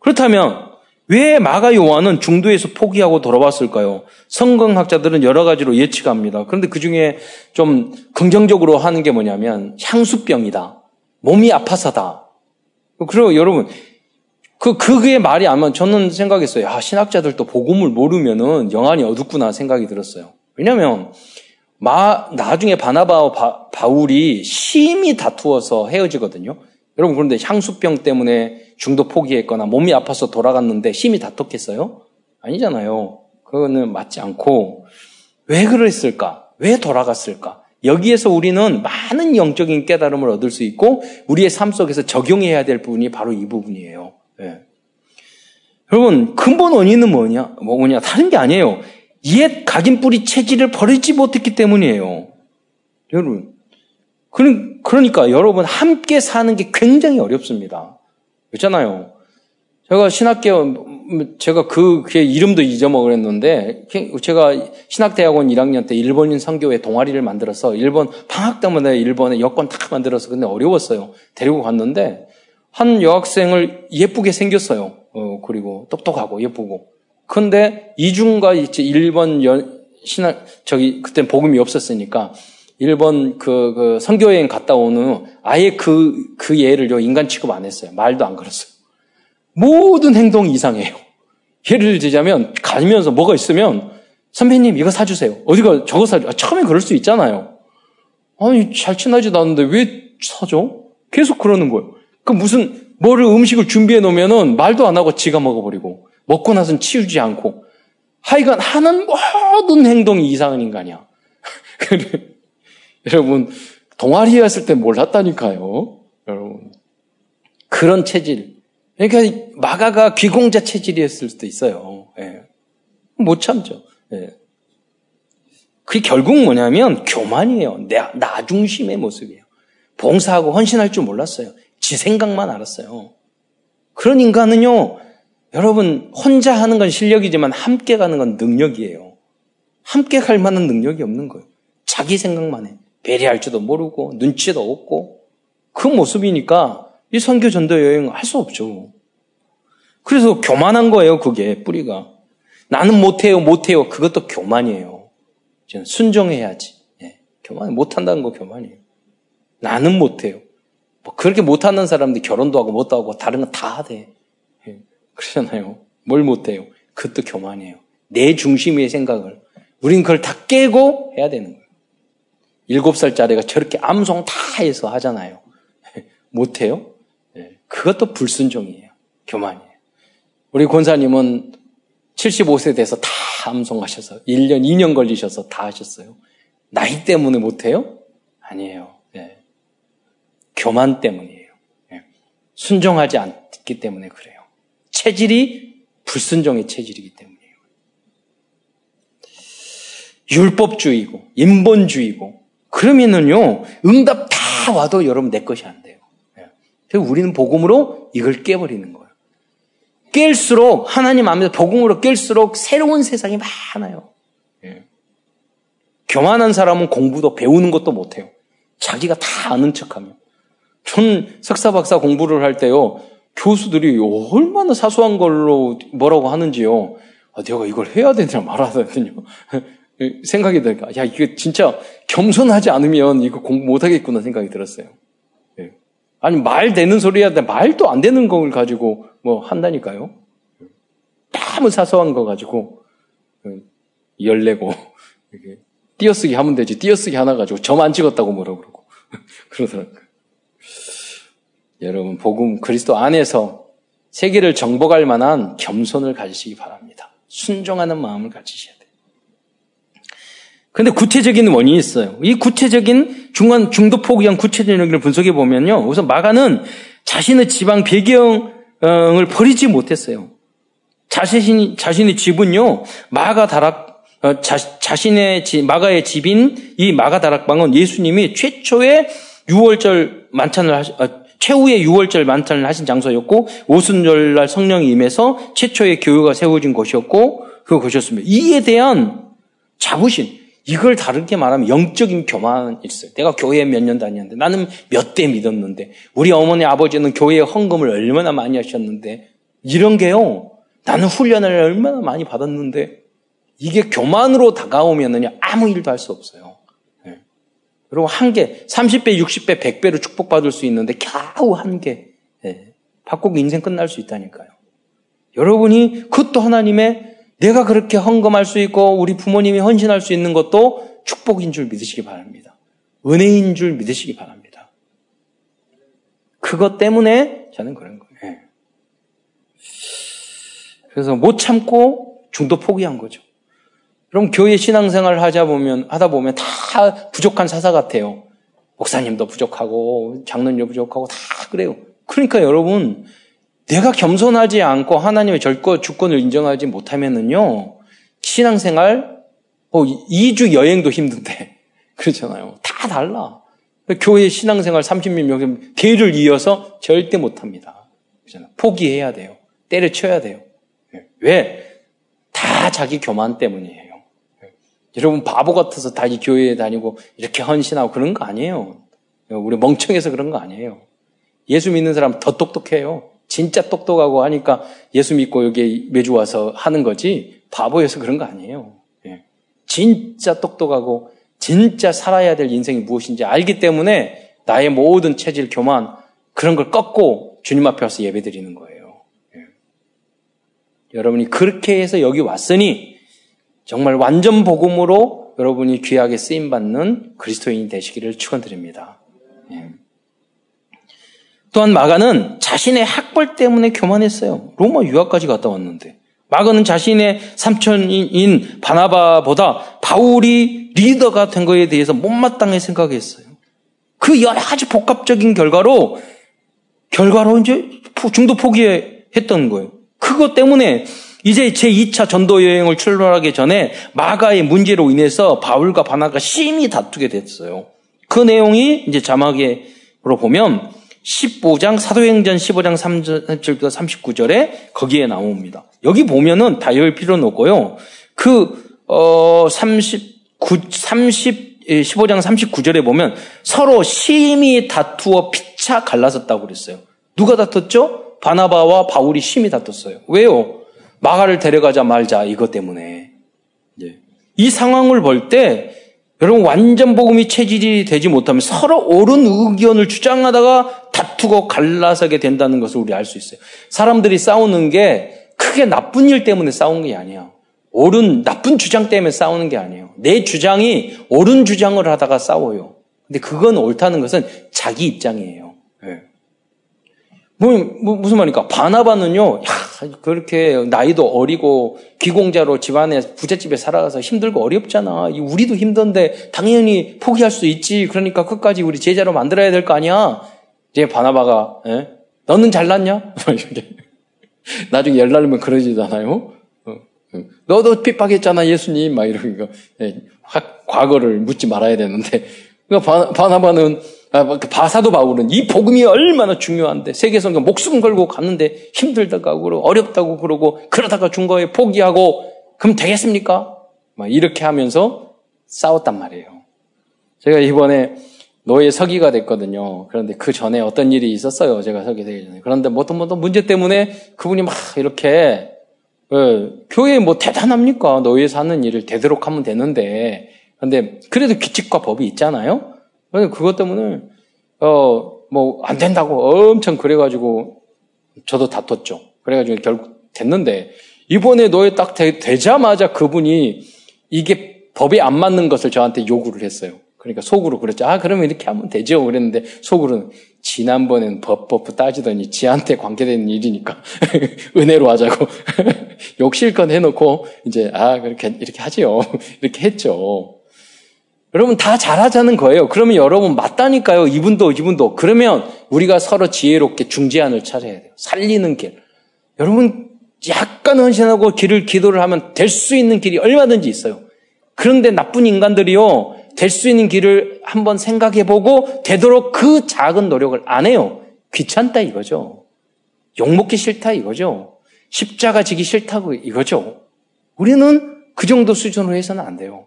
그렇다면 왜 마가 요한은 중도에서 포기하고 돌아왔을까요? 성경학자들은 여러 가지로 예측합니다. 그런데 그 중에 좀 긍정적으로 하는 게 뭐냐면 향수병이다. 몸이 아파서다. 그리고 여러분 그 그게 말이 안면 저는 생각했어요. 아, 신학자들도 복음을 모르면은 영안이 어둡구나 생각이 들었어요. 왜냐면 마 나중에 바나바와 바, 바울이 심히 다투어서 헤어지거든요. 여러분 그런데 향수병 때문에 중도 포기했거나 몸이 아파서 돌아갔는데 힘이 다퉜겠어요? 아니잖아요. 그거는 맞지 않고 왜 그랬을까? 왜 돌아갔을까? 여기에서 우리는 많은 영적인 깨달음을 얻을 수 있고 우리의 삶 속에서 적용해야 될 부분이 바로 이 부분이에요. 네. 여러분, 근본 원인은 뭐냐? 뭐냐? 다른 게 아니에요. 옛 각인 뿌리 체질을 버리지 못했기 때문이에요. 여러분. 그러니까 여러분 함께 사는 게 굉장히 어렵습니다. 그렇잖아요. 제가 신학교 제가 그, 그 이름도 잊어먹었는데, 제가 신학대학원 1학년 때 일본인 선교회 동아리를 만들어서 일본 방학 때문에 일본에 여권 다 만들어서 근데 어려웠어요. 데리고 갔는데, 한 여학생을 예쁘게 생겼어요. 어, 그리고 똑똑하고 예쁘고. 근데 이중과 이제 일본 연, 신학, 저기, 그땐 복음이 없었으니까, 일본 그, 그 선교여행 갔다 온 후 아예 그, 그 얘를 인간 취급 안 했어요. 말도 안 걸었어요. 모든 행동이 이상해요. 예를 들자면 가면서 뭐가 있으면 선배님 이거 사주세요. 어디가 저거 사주. 아, 처음에 그럴 수 있잖아요. 아니 잘 친하지도 않는데 왜 사줘? 계속 그러는 거예요. 그 무슨 뭐를 음식을 준비해 놓으면은 말도 안 하고 지가 먹어버리고 먹고 나선 치우지 않고 하여간 하는 모든 행동이 이상한 인간이야. 여러분 동아리였을 때 몰랐다니까요. 여러분 그런 체질 그러니까 마가가 귀공자 체질이었을 수도 있어요. 예. 못 참죠. 예. 그게 결국 뭐냐면 교만이에요. 나, 나 중심의 모습이에요. 봉사하고 헌신할 줄 몰랐어요. 지 생각만 알았어요. 그런 인간은요, 여러분, 혼자 하는 건 실력이지만 함께 가는 건 능력이에요. 함께 갈 만한 능력이 없는 거예요. 자기 생각만 해. 배려할 줄도 모르고, 눈치도 없고, 그 모습이니까 이 선교 전도 여행 할 수 없죠. 그래서 교만한 거예요, 그게 뿌리가. 나는 못해요, 못해요. 그것도 교만이에요. 순종해야지. 예, 교만 못한다는 거 교만이에요. 나는 못해요. 뭐 그렇게 못하는 사람들 결혼도 하고 못도 하고 다른 건 다 하대. 예, 그러잖아요. 뭘 못해요. 그것도 교만이에요. 내 중심의 생각을. 우린 그걸 다 깨고 해야 되는 거예요. 일곱 살짜리가 저렇게 암송 다 해서 하잖아요. 못해요? 그것도 불순종이에요. 교만이에요. 우리 권사님은 75세 돼서 다 암송하셔서 1년, 2년 걸리셔서 다 하셨어요. 나이 때문에 못해요? 아니에요. 네. 교만 때문이에요. 네. 순종하지 않기 때문에 그래요. 체질이 불순종의 체질이기 때문이에요. 율법주의고, 인본주의고, 그러면은요, 응답 다 와도 여러분 내 것이 안 돼요. 우리는 복음으로 이걸 깨버리는 거예요. 깰수록 하나님 앞에서 복음으로 깰수록 새로운 세상이 많아요. 예. 교만한 사람은 공부도 배우는 것도 못해요. 자기가 다 아는 척하면. 전 석사 박사 공부를 할 때요. 교수들이 얼마나 사소한 걸로 뭐라고 하는지요. 아, 내가 이걸 해야 되나 말아야 되냐. 생각이 드니까, 야, 이거 진짜 겸손하지 않으면 이거 공부 못하겠구나 생각이 들었어요. 아니 말 되는 소리 하는데 말도 안 되는 걸 가지고 뭐 한다니까요. 너무 사소한 거 가지고 열내고 이렇게 띄어쓰기 하면 되지 띄어쓰기 하나 가지고 점 안 찍었다고 뭐라 그러고 그러더라고요. 여러분 복음 그리스도 안에서 세계를 정복할 만한 겸손을 가지시기 바랍니다. 순종하는 마음을 가지셔야 돼요. 근데 구체적인 원인이 있어요. 이 구체적인 중간 중도 포기한 구체적인 분석해 보면요. 우선 마가는 자신의 지방 배경을 버리지 못했어요. 자신이 자신의 집은요. 마가 다락 어, 자, 자신의 집, 마가의 집인 이 마가 다락방은 예수님이 최초의 6월절 만찬을 하시, 어, 최후의 6월절 만찬을 하신 장소였고 오순절날 성령이 임해서 최초의 교회가 세워진 곳이었고 그 곳이었습니다. 이에 대한 자부심, 이걸 다르게 말하면 영적인 교만이 있어요. 내가 교회에 몇년 다녔는데 나는 몇 대 믿었는데 우리 어머니 아버지는 교회에 헌금을 얼마나 많이 하셨는데 이런 게요. 나는 훈련을 얼마나 많이 받았는데 이게 교만으로 다가오면은 아무 일도 할 수 없어요. 네. 그리고 한 개, 30배, 60배, 100배로 축복받을 수 있는데 겨우 한 개. 네. 바꾸고 인생 끝날 수 있다니까요. 여러분이 그것도 하나님의 내가 그렇게 헌금할 수 있고 우리 부모님이 헌신할 수 있는 것도 축복인 줄 믿으시기 바랍니다. 은혜인 줄 믿으시기 바랍니다. 그것 때문에 저는 그런 거예요. 예. 그래서 못 참고 중도 포기한 거죠. 그럼 교회 신앙생활 하자 보면 하다 보면 다 부족한 사사 같아요. 목사님도 부족하고 장로님도 부족하고 다 그래요. 그러니까 여러분 내가 겸손하지 않고 하나님의 절권, 주권을 인정하지 못하면은요, 신앙생활, 뭐, 2주 여행도 힘든데. 그렇잖아요. 다 달라. 교회 신앙생활 30년 명 대를 이어서 절대 못합니다. 그렇잖아요. 포기해야 돼요. 때려쳐야 돼요. 왜? 다 자기 교만 때문이에요. 여러분 바보 같아서 다 이 교회에 다니고 이렇게 헌신하고 그런 거 아니에요. 우리 멍청해서 그런 거 아니에요. 예수 믿는 사람 더 똑똑해요. 진짜 똑똑하고 하니까 예수 믿고 여기 매주 와서 하는 거지 바보여서 그런 거 아니에요. 예. 진짜 똑똑하고 진짜 살아야 될 인생이 무엇인지 알기 때문에 나의 모든 체질, 교만 그런 걸 꺾고 주님 앞에 와서 예배 드리는 거예요. 예. 여러분이 그렇게 해서 여기 왔으니 정말 완전 복음으로 여러분이 귀하게 쓰임 받는 그리스도인이 되시기를 축원드립니다. 예. 또한 마가는 자신의 학벌 때문에 교만했어요. 로마 유학까지 갔다 왔는데. 마가는 자신의 삼촌인 바나바보다 바울이 리더가 된 것에 대해서 못마땅해 생각했어요. 그 여러 가지 복합적인 결과로, 결과로 이제 중도 포기했던 거예요. 그것 때문에 이제 제2차 전도 여행을 출발하기 전에 마가의 문제로 인해서 바울과 바나가 심히 다투게 됐어요. 그 내용이 이제 자막으로 보면 15장 사도행전 15장 3절부터 39절에 거기에 나옵니다. 여기 보면은 다 외울 필요는 없고요. 그, 어, 39, 30, 15장 39절에 보면 서로 심히 다투어 피차 갈라섰다고 그랬어요. 누가 다퉜죠? 바나바와 바울이 심히 다퉜어요. 왜요? 마가를 데려가자 말자 이것 때문에. 이 상황을 볼 때 여러분 완전 복음이 체질이 되지 못하면 서로 옳은 의견을 주장하다가 다투고 갈라서게 된다는 것을 우리 알 수 있어요. 사람들이 싸우는 게 크게 나쁜 일 때문에 싸우는 게 아니야. 옳은 나쁜 주장 때문에 싸우는 게 아니에요. 내 주장이 옳은 주장을 하다가 싸워요. 근데 그건 옳다는 것은 자기 입장이에요. 네. 뭐, 뭐, 무슨 말입니까? 바나바는요, 야, 그렇게 나이도 어리고 귀공자로 집안에 부잣집에 살아가서 힘들고 어렵잖아. 우리도 힘든데 당연히 포기할 수 있지. 그러니까 끝까지 우리 제자로 만들어야 될 거 아니야. 이제 바나바가, 에? 예? 너는 잘났냐? 나중에 열날면 그러지잖아요. 어, 어. 너도 핍박했잖아, 예수님. 막 이러니까. 예, 과거를 묻지 말아야 되는데. 그러니까 바나바는 아, 뭐그 바사도 바울은 이 복음이 얼마나 중요한데 세계에서 목숨 걸고 갔는데 힘들다고 그러고 어렵다고 그러고 그러다가 중거에 포기하고 그럼 되겠습니까? 막 이렇게 하면서 싸웠단 말이에요. 제가 이번에 노예 서기가 됐거든요. 그런데 그 전에 어떤 일이 있었어요. 제가 서기 되기 전에. 그런데 어떤 어떤 문제 때문에 그분이 막 이렇게 예, 교회에 뭐 대단합니까? 노예 사는 일을 되도록 하면 되는데. 근데 그래도 규칙과 법이 있잖아요. 그래서 그것 때문에 어 뭐 안 된다고 엄청 그래가지고 저도 다퉜죠. 그래가지고 결국 됐는데 이번에 너에 딱 되, 되자마자 그분이 이게 법에 안 맞는 것을 저한테 요구를 했어요. 그러니까 속으로 그랬죠. 아, 그러면 이렇게 하면 되죠. 그랬는데 속으로는 지난번엔 법, 법 따지더니 지한테 관계되는 일이니까 은혜로 하자고 욕실건 해놓고 이제 아, 그렇게, 이렇게 하지요. 이렇게 했죠. 여러분 다 잘하자는 거예요. 그러면 여러분 맞다니까요. 이분도 이분도. 그러면 우리가 서로 지혜롭게 중재안을 찾아야 돼요. 살리는 길. 여러분 약간 헌신하고 길을 기도를 하면 될 수 있는 길이 얼마든지 있어요. 그런데 나쁜 인간들이요. 될 수 있는 길을 한번 생각해 보고 되도록 그 작은 노력을 안 해요. 귀찮다 이거죠. 욕먹기 싫다 이거죠. 십자가 지기 싫다고 이거죠. 우리는 그 정도 수준으로 해서는 안 돼요.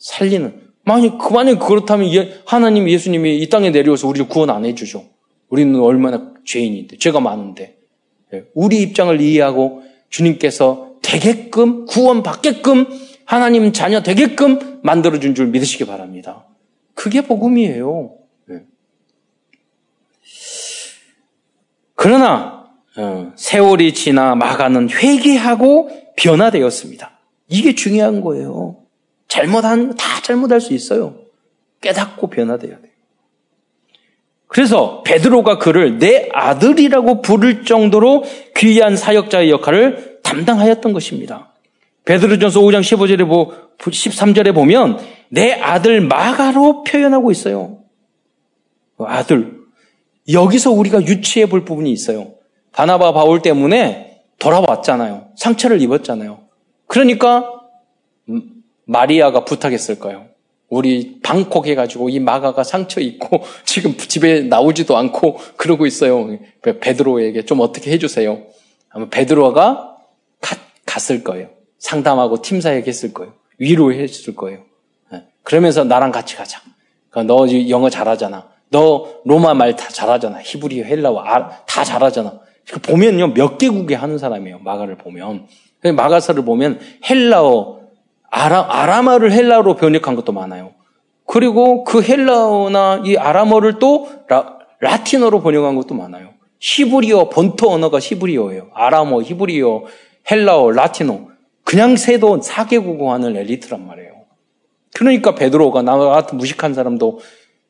살리는. 만약, 만약 그렇다면 하나님, 예수님이 이 땅에 내려와서 우리를 구원 안 해주죠. 우리는 얼마나 죄인인데, 죄가 많은데. 예, 우리 입장을 이해하고 주님께서 되게끔, 구원 받게끔, 하나님 자녀 되게끔 만들어준 줄 믿으시기 바랍니다. 그게 복음이에요. 예. 그러나, 어, 세월이 지나 마가는 회개하고 변화되었습니다. 이게 중요한 거예요. 잘못한 다 잘못할 수 있어요. 깨닫고 변화돼야 돼요. 그래서 베드로가 그를 내 아들이라고 부를 정도로 귀한 사역자의 역할을 담당하였던 것입니다. 베드로전서 5장 15절에 13절에 보면 내 아들 마가로 표현하고 있어요. 아들. 여기서 우리가 유추해 볼 부분이 있어요. 바나바 바울 때문에 돌아왔잖아요. 상처를 입었잖아요. 그러니까 마리아가 부탁했을까요? 우리 방콕 해가지고 이 마가가 상처 입고 지금 집에 나오지도 않고 그러고 있어요. 베드로에게 좀 어떻게 해주세요. 아마 베드로가 갔을 거예요. 상담하고 팀사에게 했을 거예요. 위로했을 거예요. 예. 그러면서 나랑 같이 가자. 그러니까 너 영어 잘하잖아. 너 로마 말 다 잘하잖아. 히브리어, 헬라어 다 잘하잖아. 보면요 몇 개국어 하는 사람이에요. 마가를 보면 마가서를 보면 헬라어 아라, 아람어를 헬라어로 번역한 것도 많아요. 그리고 그 헬라어나 이 아람어를 또 라, 라틴어로 번역한 것도 많아요. 히브리어 본토 언어가 히브리어예요. 아람어, 히브리어, 헬라어, 라틴어. 그냥 세도 4개국어 하는 엘리트란 말이에요. 그러니까 베드로가 나 같은 무식한 사람도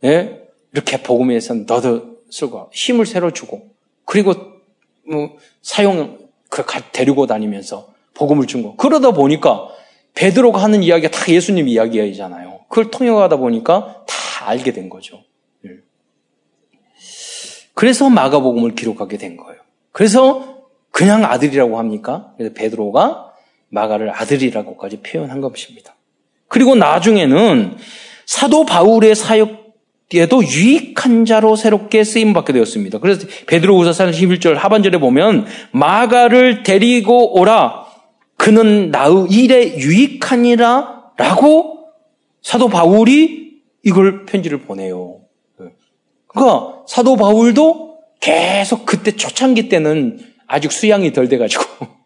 예? 이렇게 복음에서 너도 쓰고 힘을 새로 주고 그리고 뭐 사용 그 데리고 다니면서 복음을 준 거. 그러다 보니까 베드로가 하는 이야기가 다 예수님 이야기잖아요. 그걸 통역하다 보니까 다 알게 된 거죠. 예. 그래서 마가복음을 기록하게 된 거예요. 그래서 그냥 아들이라고 합니까? 그래서 베드로가 마가를 아들이라고까지 표현한 것입니다. 그리고 나중에는 사도 바울의 사역에도 유익한 자로 새롭게 쓰임 받게 되었습니다. 그래서 베드로후서 31절 하반절에 보면 마가를 데리고 오라 그는 나의 일에 유익하니라 라고 사도 바울이 이걸 편지를 보내요. 그러니까 사도 바울도 계속 그때 초창기 때는 아직 수양이 덜 돼가지고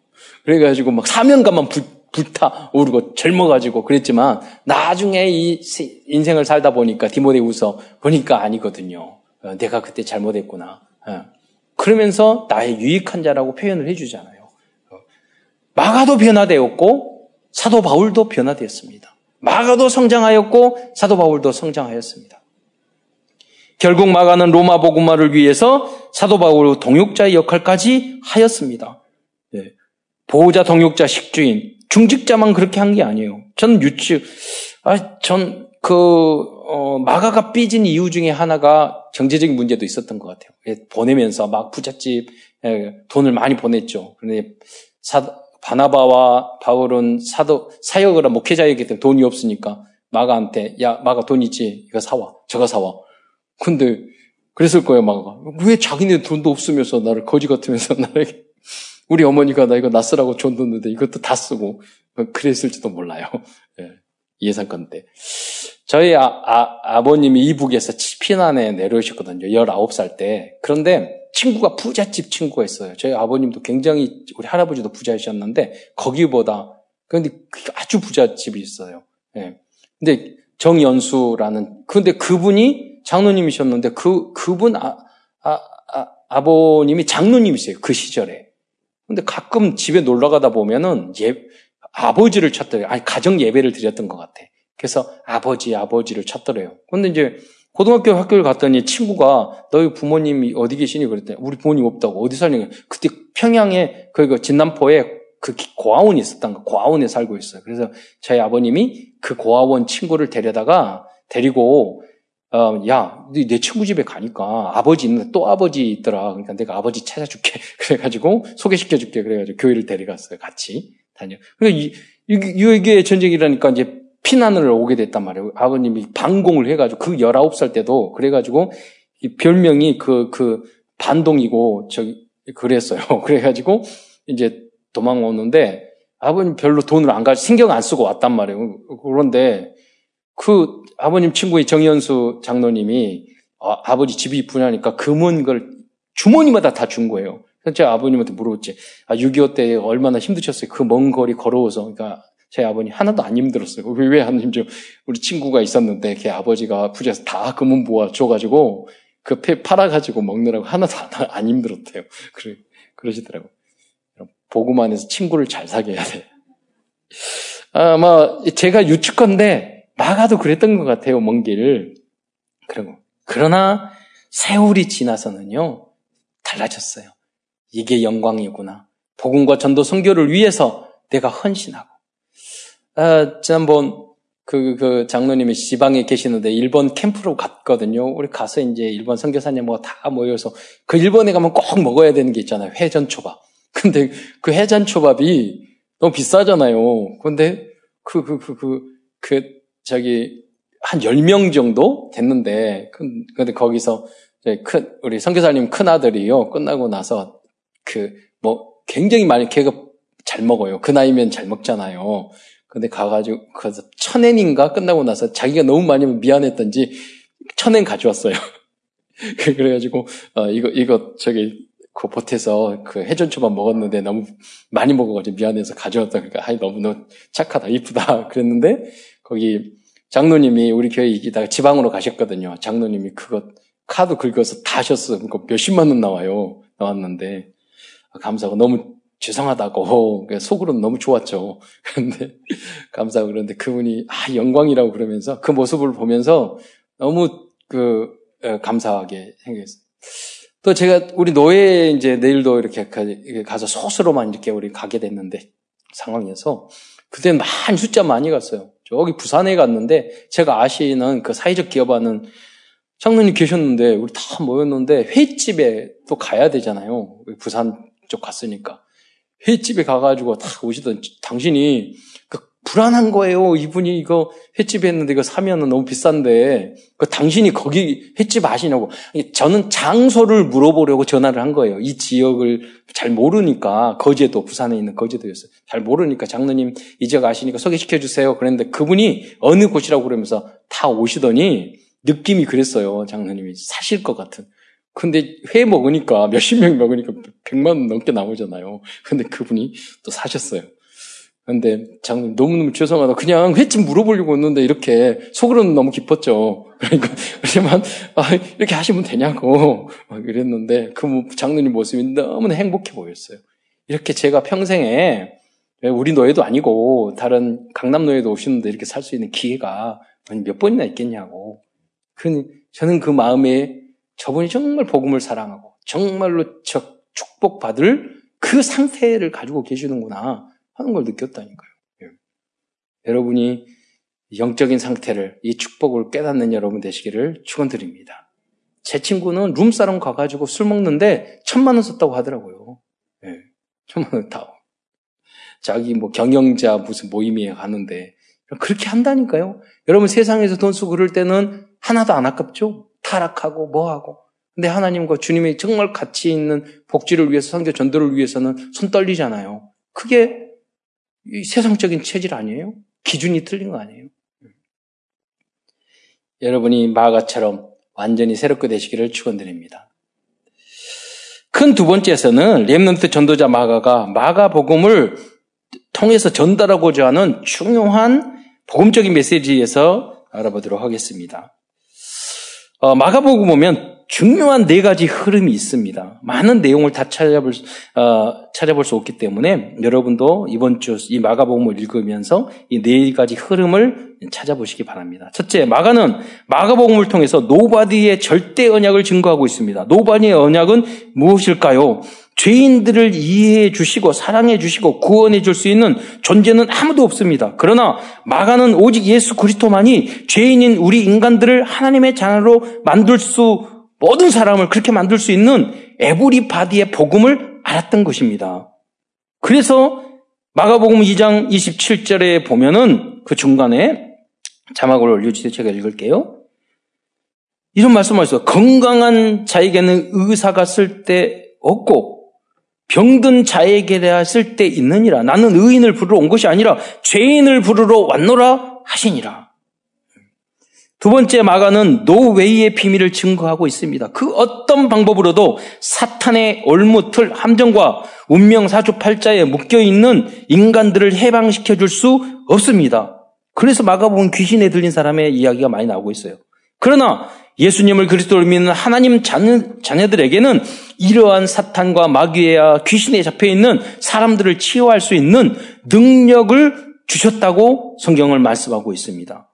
그래가지고 막 사명감만 불, 불타오르고 젊어가지고 그랬지만 나중에 이 인생을 살다 보니까 디모데우서 보니까 아니거든요. 어, 내가 그때 잘못했구나. 어. 그러면서 나의 유익한 자라고 표현을 해주잖아요. 마가도 변화되었고 사도 바울도 변화되었습니다. 마가도 성장하였고 사도 바울도 성장하였습니다. 결국 마가는 로마 복음화를 위해서 사도 바울 동역자의 역할까지 하였습니다. 네. 보호자, 동역자, 식주인, 중직자만 그렇게 한 게 아니에요. 저는 유치, 아, 전 그, 어, 마가가 삐진 이유 중에 하나가 경제적인 문제도 있었던 것 같아요. 보내면서 막 부잣집, 에, 돈을 많이 보냈죠. 그런데 사, 바나바와 바울은 사도, 사역을 한 목회자이기 때문에 돈이 없으니까 마가한테, 야, 마가 돈 있지? 이거 사와. 저거 사와. 근데, 그랬을 거예요, 마가가. 왜 자기네 돈도 없으면서 나를 거지 같으면서 나에게. 우리 어머니가 나 이거 나 쓰라고 돈 줬는데 이것도 다 쓰고. 그랬을지도 몰라요. 예, 예상컨 때. 저희 아, 아, 아 버님이 이북에서 피난에 내려오셨거든요. 19살 때. 그런데 친구가 부잣집 친구가 있어요. 저희 아버님도 굉장히 우리 할아버지도 부자이셨는데 거기보다 그런데 아주 부잣집이 있어요. 예. 근데 정연수라는 근데 그분이 장로님이셨는데 그 그분 아, 아, 아 아버님이 장로님이세요. 그 시절에. 근데 가끔 집에 놀러 가다 보면은 예 아버지를 찾더래요. 아니 가정 예배를 드렸던 것 같아. 그래서 아버지 아버지를 찾더래요. 근데 이제 고등학교 학교를 갔더니 친구가 너희 부모님이 어디 계시니 그랬더니 우리 부모님 없다고 어디 살냐 그때 평양에 그 진남포에 그 고아원이 있었던 거 고아원에 살고 있어요. 그래서 저희 아버님이 그 고아원 친구를 데려다가 데리고 어, 야, 내 친구 집에 가니까 아버지 있는데 또 아버지 있더라. 그러니까 내가 아버지 찾아줄게. 그래가지고 소개시켜줄게. 그래가지고 교회를 데려갔어요. 같이 다녀. 그러니까 이게 전쟁이라니까 이제 피난을 오게 됐단 말이에요. 아버님이 방공을 해가지고 그 19살 때도 그래가지고 이 별명이 그, 그 반동이고 저기 그랬어요. 그래가지고 이제 도망 오는데 아버님 별로 돈을 안 가, 신경 안 쓰고 왔단 말이에요. 그런데 그 아버님 친구의 정현수 장로님이 아, 버지 집이 분하니까 금은 걸 주머니마다 다 준 거예요. 그래서 제가 아버님한테 물어봤지. 아, 6.25 때 얼마나 힘드셨어요. 그 먼 거리 걸어오서. 그러니까 제 아버님 하나도 안 힘들었어요. 왜, 왜 하나님 좀, 우리 친구가 있었는데, 걔 아버지가 부자에서 다 금은 모아 줘가지고, 그 폐 팔아가지고 먹느라고 하나도 안, 안 힘들었대요. 그래, 그러시더라고. 보고만 안에서 친구를 잘 사귀어야 돼. 아마, 제가 유축건데, 마가도 그랬던 것 같아요, 먼 길을. 그리고, 그러나, 세월이 지나서는요, 달라졌어요. 이게 영광이구나. 복음과 전도 성교를 위해서 내가 헌신하고, 아, 지난번 그, 그 장로님이 지방에 계시는데 일본 캠프로 갔거든요. 우리 가서 이제 일본 선교사님 뭐 다 모여서 그 일본에 가면 꼭 먹어야 되는 게 있잖아요. 회전 초밥. 근데 그 회전 초밥이 너무 비싸잖아요. 근데 그, 그, 그, 그, 그, 저기, 한 10명 정도 됐는데, 근데 거기서 큰, 우리 선교사님 큰 아들이요. 끝나고 나서 그, 뭐, 굉장히 많이 걔가 잘 먹어요. 그 나이면 잘 먹잖아요. 근데 가가지고, 그래서 천엔인가 끝나고 나서 자기가 너무 많이 미안했던지 천엔 가져왔어요. 그래가지고, 어, 이거, 이거, 저기, 그 보태서 그 해전초밥 먹었는데 너무 많이 먹어가지고 미안해서 가져왔다. 그러니까, 아이, 너무 너 착하다, 이쁘다. 그랬는데, 거기 장로님이 우리 교회 이기다가 지방으로 가셨거든요. 장로님이 그거 카드 긁어서 다 하셨어. 그러니까 몇십만 원 나와요. 나왔는데, 감사하고 너무 죄송하다고 속으로는 너무 좋았죠. 그런데 감사하고 그런데 그분이 아 영광이라고 그러면서 그 모습을 보면서 너무 그 감사하게 생겼어요. 또 제가 우리 노예 이제 내일도 이렇게 가서 소스로만 이렇게 우리 가게 됐는데 상황에서 그때는 많이 숫자 많이 갔어요. 저기 부산에 갔는데 제가 아시는 그 사회적 기업하는 장로님 계셨는데 우리 다 모였는데 회집에 또 가야 되잖아요. 부산 쪽 갔으니까. 횟집에 가가지고 다 오시던 당신이 그 불안한 거예요. 이분이 이거 횟집 했는데 이거 사면은 너무 비싼데 그 당신이 거기 횟집 아시냐고. 저는 장소를 물어보려고 전화를 한 거예요. 이 지역을 잘 모르니까 거제도 부산에 있는 거제도였어요. 잘 모르니까 장로님 이 지역 아시니까 소개시켜 주세요. 그랬는데 그분이 어느 곳이라고 그러면서 다 오시더니 느낌이 그랬어요. 장로님이 사실 것 같은. 근데 회 먹으니까 몇십 명 먹으니까 백만 원 넘게 나오잖아요. 근데 그분이 또 사셨어요. 근데 장님 너무너무 죄송하다. 그냥 회집 물어보려고 했는데 이렇게 속으로는 너무 기뻤죠. 그러니까 그러지만 아, 이렇게 하시면 되냐고 이랬는데 그 장로님 모습이 너무나 행복해 보였어요. 이렇게 제가 평생에 우리 노예도 아니고 다른 강남 노예도 오시는데 이렇게 살 수 있는 기회가 몇 번이나 있겠냐고. 그 저는 그 마음에 저분이 정말 복음을 사랑하고 정말로 저 축복받을 그 상태를 가지고 계시는구나 하는 걸 느꼈다니까요. 예. 여러분이 영적인 상태를 이 축복을 깨닫는 여러분 되시기를 축원드립니다. 제 친구는 룸사롱 가가지고 술 먹는데 천만 원 썼다고 하더라고요. 예. 천만 원 다. 자기 뭐 경영자 무슨 모임에 가는데 그렇게 한다니까요. 여러분 세상에서 돈 쓰고 그럴 때는 하나도 안 아깝죠? 타락하고 뭐하고. 근데 하나님과 주님이 정말 가치 있는 복지를 위해서 성교 전도를 위해서는 손 떨리잖아요. 그게 세상적인 체질 아니에요? 기준이 틀린 거 아니에요? 여러분이 마가처럼 완전히 새롭게 되시기를 축원드립니다. 큰 두 번째에서는 렘넌트 전도자 마가가 마가 복음을 통해서 전달하고자 하는 중요한 복음적인 메시지에서 알아보도록 하겠습니다. 어, 마가복음 보면 중요한 네 가지 흐름이 있습니다. 많은 내용을 다 찾아볼, 어, 찾아볼 수 없기 때문에 여러분도 이번 주 이 마가복음을 읽으면서 이 네 가지 흐름을 찾아보시기 바랍니다. 첫째, 마가는 마가복음을 통해서 nobody의 절대 언약을 증거하고 있습니다. nobody의 언약은 무엇일까요? 죄인들을 이해해 주시고 사랑해 주시고 구원해 줄 수 있는 존재는 아무도 없습니다. 그러나 마가는 오직 예수 그리스도만이 죄인인 우리 인간들을 하나님의 자녀로 만들 수 모든 사람을 그렇게 만들 수 있는 에브리 바디의 복음을 알았던 것입니다. 그래서 마가복음 2장 27절에 보면은 그 중간에 자막을 올려주세요. 제가 읽을게요. 이런 말씀을 하셨어요. 건강한 자에게는 의사가 쓸 때 없고 병든 자에게라 쓸때 있느니라. 나는 의인을 부르러 온 것이 아니라 죄인을 부르러 왔노라 하시니라. 두 번째 마가는 노웨이의 비밀을 증거하고 있습니다. 그 어떤 방법으로도 사탄의 얼무틀 함정과 운명 사주팔자에 묶여 있는 인간들을 해방시켜 줄 수 없습니다. 그래서 마가복음 귀신에 들린 사람의 이야기가 많이 나오고 있어요. 그러나 예수님을 그리스도를 믿는 하나님 자녀, 들에게는 이러한 사탄과 마귀와 귀신에 잡혀 있는 사람들을 치유할 수 있는 능력을 주셨다고 성경을 말씀하고 있습니다.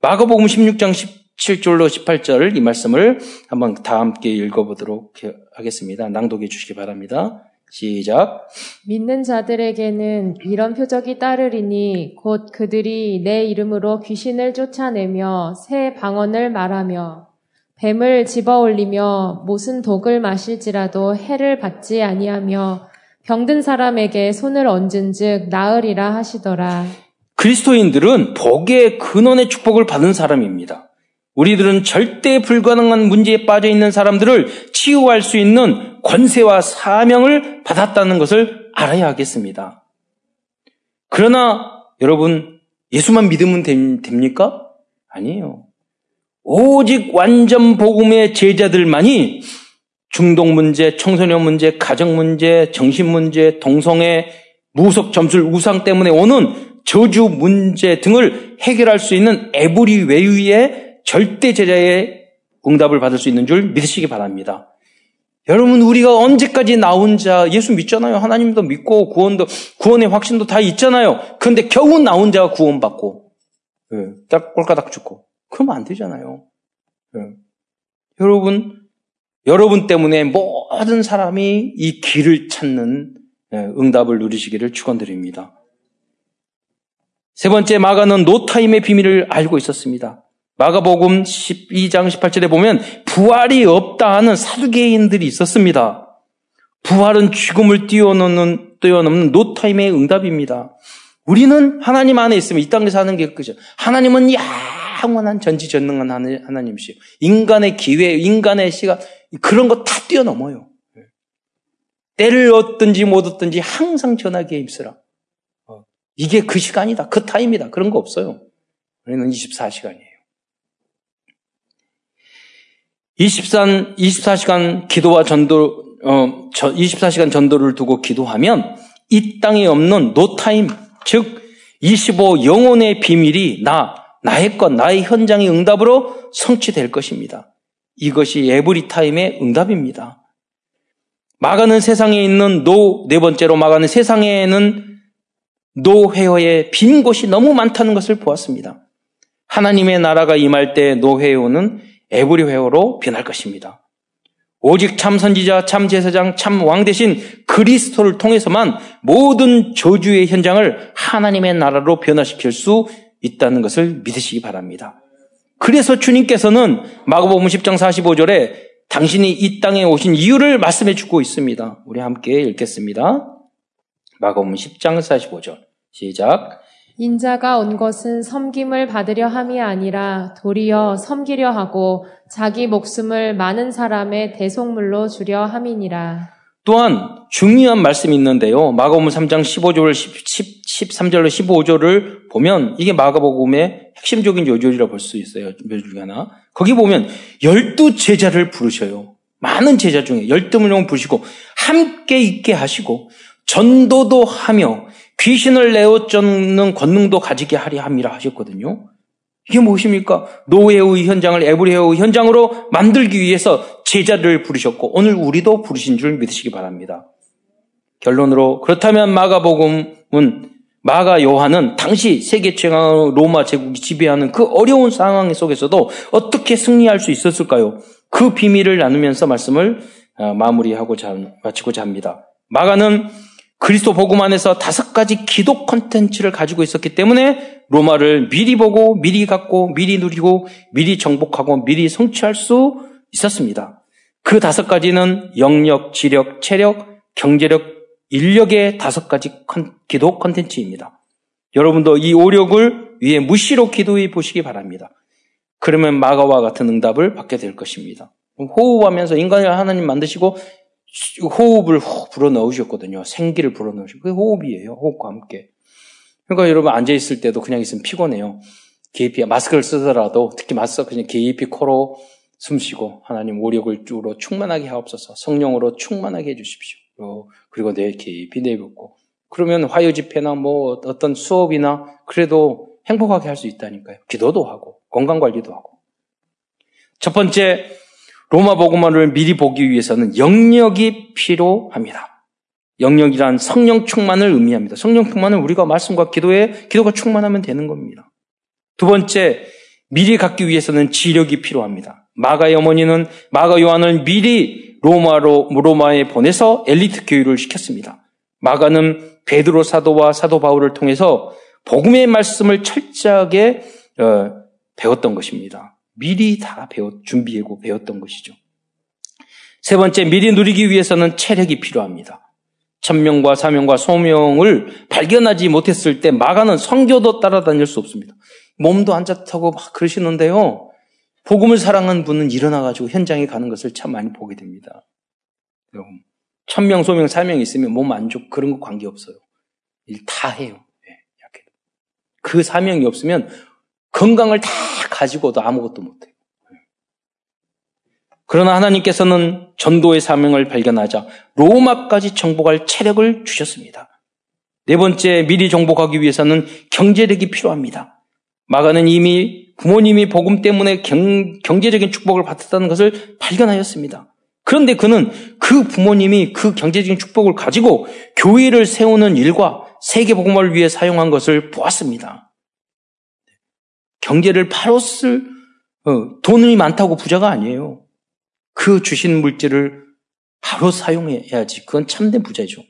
마가복음 16장 17절로 18절 이 말씀을 한번 다 함께 읽어보도록 하겠습니다. 낭독해 주시기 바랍니다. 시작. 믿는 자들에게는 이런 표적이 따르리니 곧 그들이 내 이름으로 귀신을 쫓아내며 새 방언을 말하며 뱀을 집어 올리며 무슨 독을 마실지라도 해를 받지 아니하며 병든 사람에게 손을 얹은즉 나으리라 하시더라. 그리스도인들은 복의 근원의 축복을 받은 사람입니다. 우리들은 절대 불가능한 문제에 빠져 있는 사람들을 치유할 수 있는 권세와 사명을 받았다는 것을 알아야 하겠습니다. 그러나 여러분 예수만 믿으면 됩니까? 아니에요. 오직 완전 복음의 제자들만이 중독 문제, 청소년 문제, 가정 문제, 정신 문제, 동성애, 무속 점술 우상 때문에 오는 저주 문제 등을 해결할 수 있는 에브리 웨이의 절대 제자의 응답을 받을 수 있는 줄 믿으시기 바랍니다. 여러분 우리가 언제까지 나 혼자 예수 믿잖아요. 하나님도 믿고 구원도 구원의 확신도 다 있잖아요. 그런데 겨우 나 혼자 구원받고 예, 딱 꼴까닥 죽고 그러면 안 되잖아요. 예. 여러분 여러분 때문에 모든 사람이 이 길을 찾는 예, 응답을 누리시기를 축원드립니다. 세 번째 마가는 노타임의 비밀을 알고 있었습니다. 마가복음 12장 18절에 보면 부활이 없다 하는 사두개인들이 있었습니다. 부활은 죽음을 뛰어넘는, 뛰어넘는 노타임의 응답입니다. 우리는 하나님 안에 있으면 이 땅에 사는 게 그죠. 하나님은 영원한 전지전능한 하나님이시요. 인간의 기회, 인간의 시간, 그런 거 다 뛰어넘어요. 때를 얻든지 못 얻든지 항상 전하기에 힘쓰라. 이게 그 시간이다. 그 타임이다. 그런 거 없어요. 우리는 24시간이에요. 24, 24시간 기도와 전도, 어, 24시간 전도를 두고 기도하면 이 땅에 없는 no time, 즉, 25 영원의 비밀이 나, 나의 것, 나의 현장의 응답으로 성취될 것입니다. 이것이 every time의 응답입니다. 마가는 세상에 있는 노, 네 번째로 마가는 세상에는 노회어의 빈 곳이 너무 많다는 것을 보았습니다. 하나님의 나라가 임할 때 노회어는 에브리 회어로 변할 것입니다. 오직 참 선지자, 참 제사장, 참 왕 대신 그리스도를 통해서만 모든 저주의 현장을 하나님의 나라로 변화시킬 수 있다는 것을 믿으시기 바랍니다. 그래서 주님께서는 마가복음 10장 45절에 당신이 이 땅에 오신 이유를 말씀해 주고 있습니다. 우리 함께 읽겠습니다. 마가복음 10장 45절. 시작. 인자가 온 것은 섬김을 받으려 함이 아니라 도리어 섬기려 하고 자기 목숨을 많은 사람의 대속물로 주려 함이니라. 또한 중요한 말씀이 있는데요. 마가복음 3장 15절, 10, 13절로 15절을 보면 이게 마가복음의 핵심적인 요절이라 볼 수 있어요. 몇줄 하나. 거기 보면 열두 제자를 부르셔요. 많은 제자 중에 열두 명을 부르시고 함께 있게 하시고 전도도 하며 귀신을 내어 쫓는 권능도 가지게 하리 함이라 하셨거든요. 이게 무엇입니까? 노예의 현장을 에브리의 현장으로 만들기 위해서 제자를 부르셨고 오늘 우리도 부르신 줄 믿으시기 바랍니다. 결론으로 그렇다면 마가복음은 마가 요한은 당시 세계 최강 로마 제국이 지배하는 그 어려운 상황 속에서도 어떻게 승리할 수 있었을까요? 그 비밀을 나누면서 말씀을 어, 마무리하고자 마치고자 합니다. 마가는 그리스도 복음 안에서 다섯 가지 기도 콘텐츠를 가지고 있었기 때문에 로마를 미리 보고 미리 갖고 미리 누리고 미리 정복하고 미리 성취할 수 있었습니다. 그 다섯 가지는 영력, 지력, 체력, 경제력, 인력의 다섯 가지 기도 콘텐츠입니다. 여러분도 이 오력을 위해 무시로 기도해 보시기 바랍니다. 그러면 마가와 같은 응답을 받게 될 것입니다. 호흡하면서 인간을 하나님 만드시고 호흡을 훅 불어 넣으셨거든요. 생기를 불어 넣으시고. 그게 호흡이에요. 호흡과 함께. 그러니까 여러분 앉아있을 때도 그냥 있으면 피곤해요. 깊이, 마스크를 쓰더라도 특히 마스크 그냥 깊이 코로 숨 쉬고 하나님 오력을 주로 충만하게 하옵소서 성령으로 충만하게 해주십시오. 그리고 내 깊이 내뱉고 그러면 화요 집회나 뭐 어떤 수업이나 그래도 행복하게 할 수 있다니까요. 기도도 하고 건강 관리도 하고. 첫 번째 로마 복음화를 미리 보기 위해서는 영역이 필요합니다. 영역이란 성령 충만을 의미합니다. 성령 충만은 우리가 말씀과 기도에 기도가 충만하면 되는 겁니다. 두 번째, 미리 갖기 위해서는 지력이 필요합니다. 마가의 어머니는 마가 요한을 미리 로마로 로마에 보내서 엘리트 교육을 시켰습니다. 마가는 베드로 사도와 사도 바울을 통해서 복음의 말씀을 철저하게 어, 배웠던 것입니다. 미리 다 배웠 준비하고 배웠던 것이죠. 세 번째, 미리 누리기 위해서는 체력이 필요합니다. 천명과 사명과 소명을 발견하지 못했을 때 마가는 성교도 따라다닐 수 없습니다. 몸도 안 좋다고 막 그러시는데요. 복음을 사랑하는 분은 일어나가지고 현장에 가는 것을 참 많이 보게 됩니다. 천명, 소명, 사명이 있으면 몸 안 좋고 그런 거 관계없어요. 일 다 해요. 네, 그 사명이 없으면 건강을 다 가지고도 아무것도 못해요. 그러나 하나님께서는 전도의 사명을 발견하자 로마까지 정복할 체력을 주셨습니다. 네 번째, 미리 정복하기 위해서는 경제력이 필요합니다. 마가는 이미 부모님이 복음 때문에 경, 경제적인 축복을 받았다는 것을 발견하였습니다. 그런데 그는 그 부모님이 그 경제적인 축복을 가지고 교회를 세우는 일과 세계 복음을 위해 사용한 것을 보았습니다. 경제를 쓸 어, 돈이 많다고 부자가 아니에요. 그 주신 물질을 바로 사용해야지. 그건 참된 부자죠.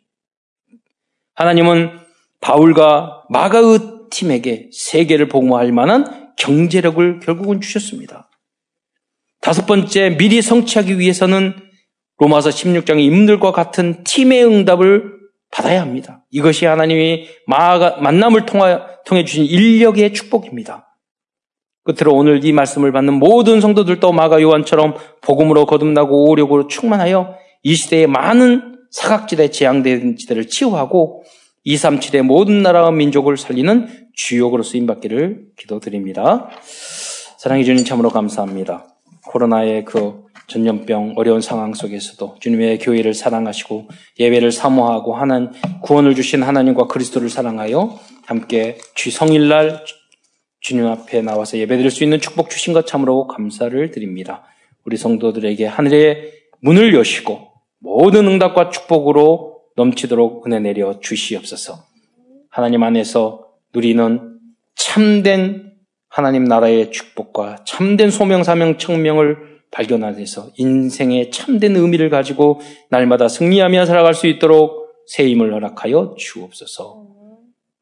하나님은 바울과 마가의 팀에게 세계를 복무할 만한 경제력을 결국은 주셨습니다. 다섯 번째, 미리 성취하기 위해서는 로마서 16장의 임들과 같은 팀의 응답을 받아야 합니다. 이것이 하나님이 만남을 통해 주신 인력의 축복입니다. 끝으로 오늘 이 말씀을 받는 모든 성도들도 마가 요한처럼 복음으로 거듭나고 오력으로 충만하여 이 시대의 많은 사각지대 재앙된 지대를 치유하고 237의 모든 나라와 민족을 살리는 주역으로 쓰임받기를 기도드립니다. 사랑해 주님 참으로 감사합니다. 코로나의 그 전염병 어려운 상황 속에서도 주님의 교회를 사랑하시고 예배를 사모하고 하나님 구원을 주신 하나님과 그리스도를 사랑하여 함께 주 성일날 주님 앞에 나와서 예배드릴 수 있는 축복 주신 것 참으로 감사를 드립니다. 우리 성도들에게 하늘의 문을 여시고 모든 응답과 축복으로 넘치도록 은혜 내려 주시옵소서. 하나님 안에서 누리는 참된 하나님 나라의 축복과 참된 소명, 사명, 청명을 발견하면서 인생의 참된 의미를 가지고 날마다 승리하며 살아갈 수 있도록 새 힘을 허락하여 주옵소서.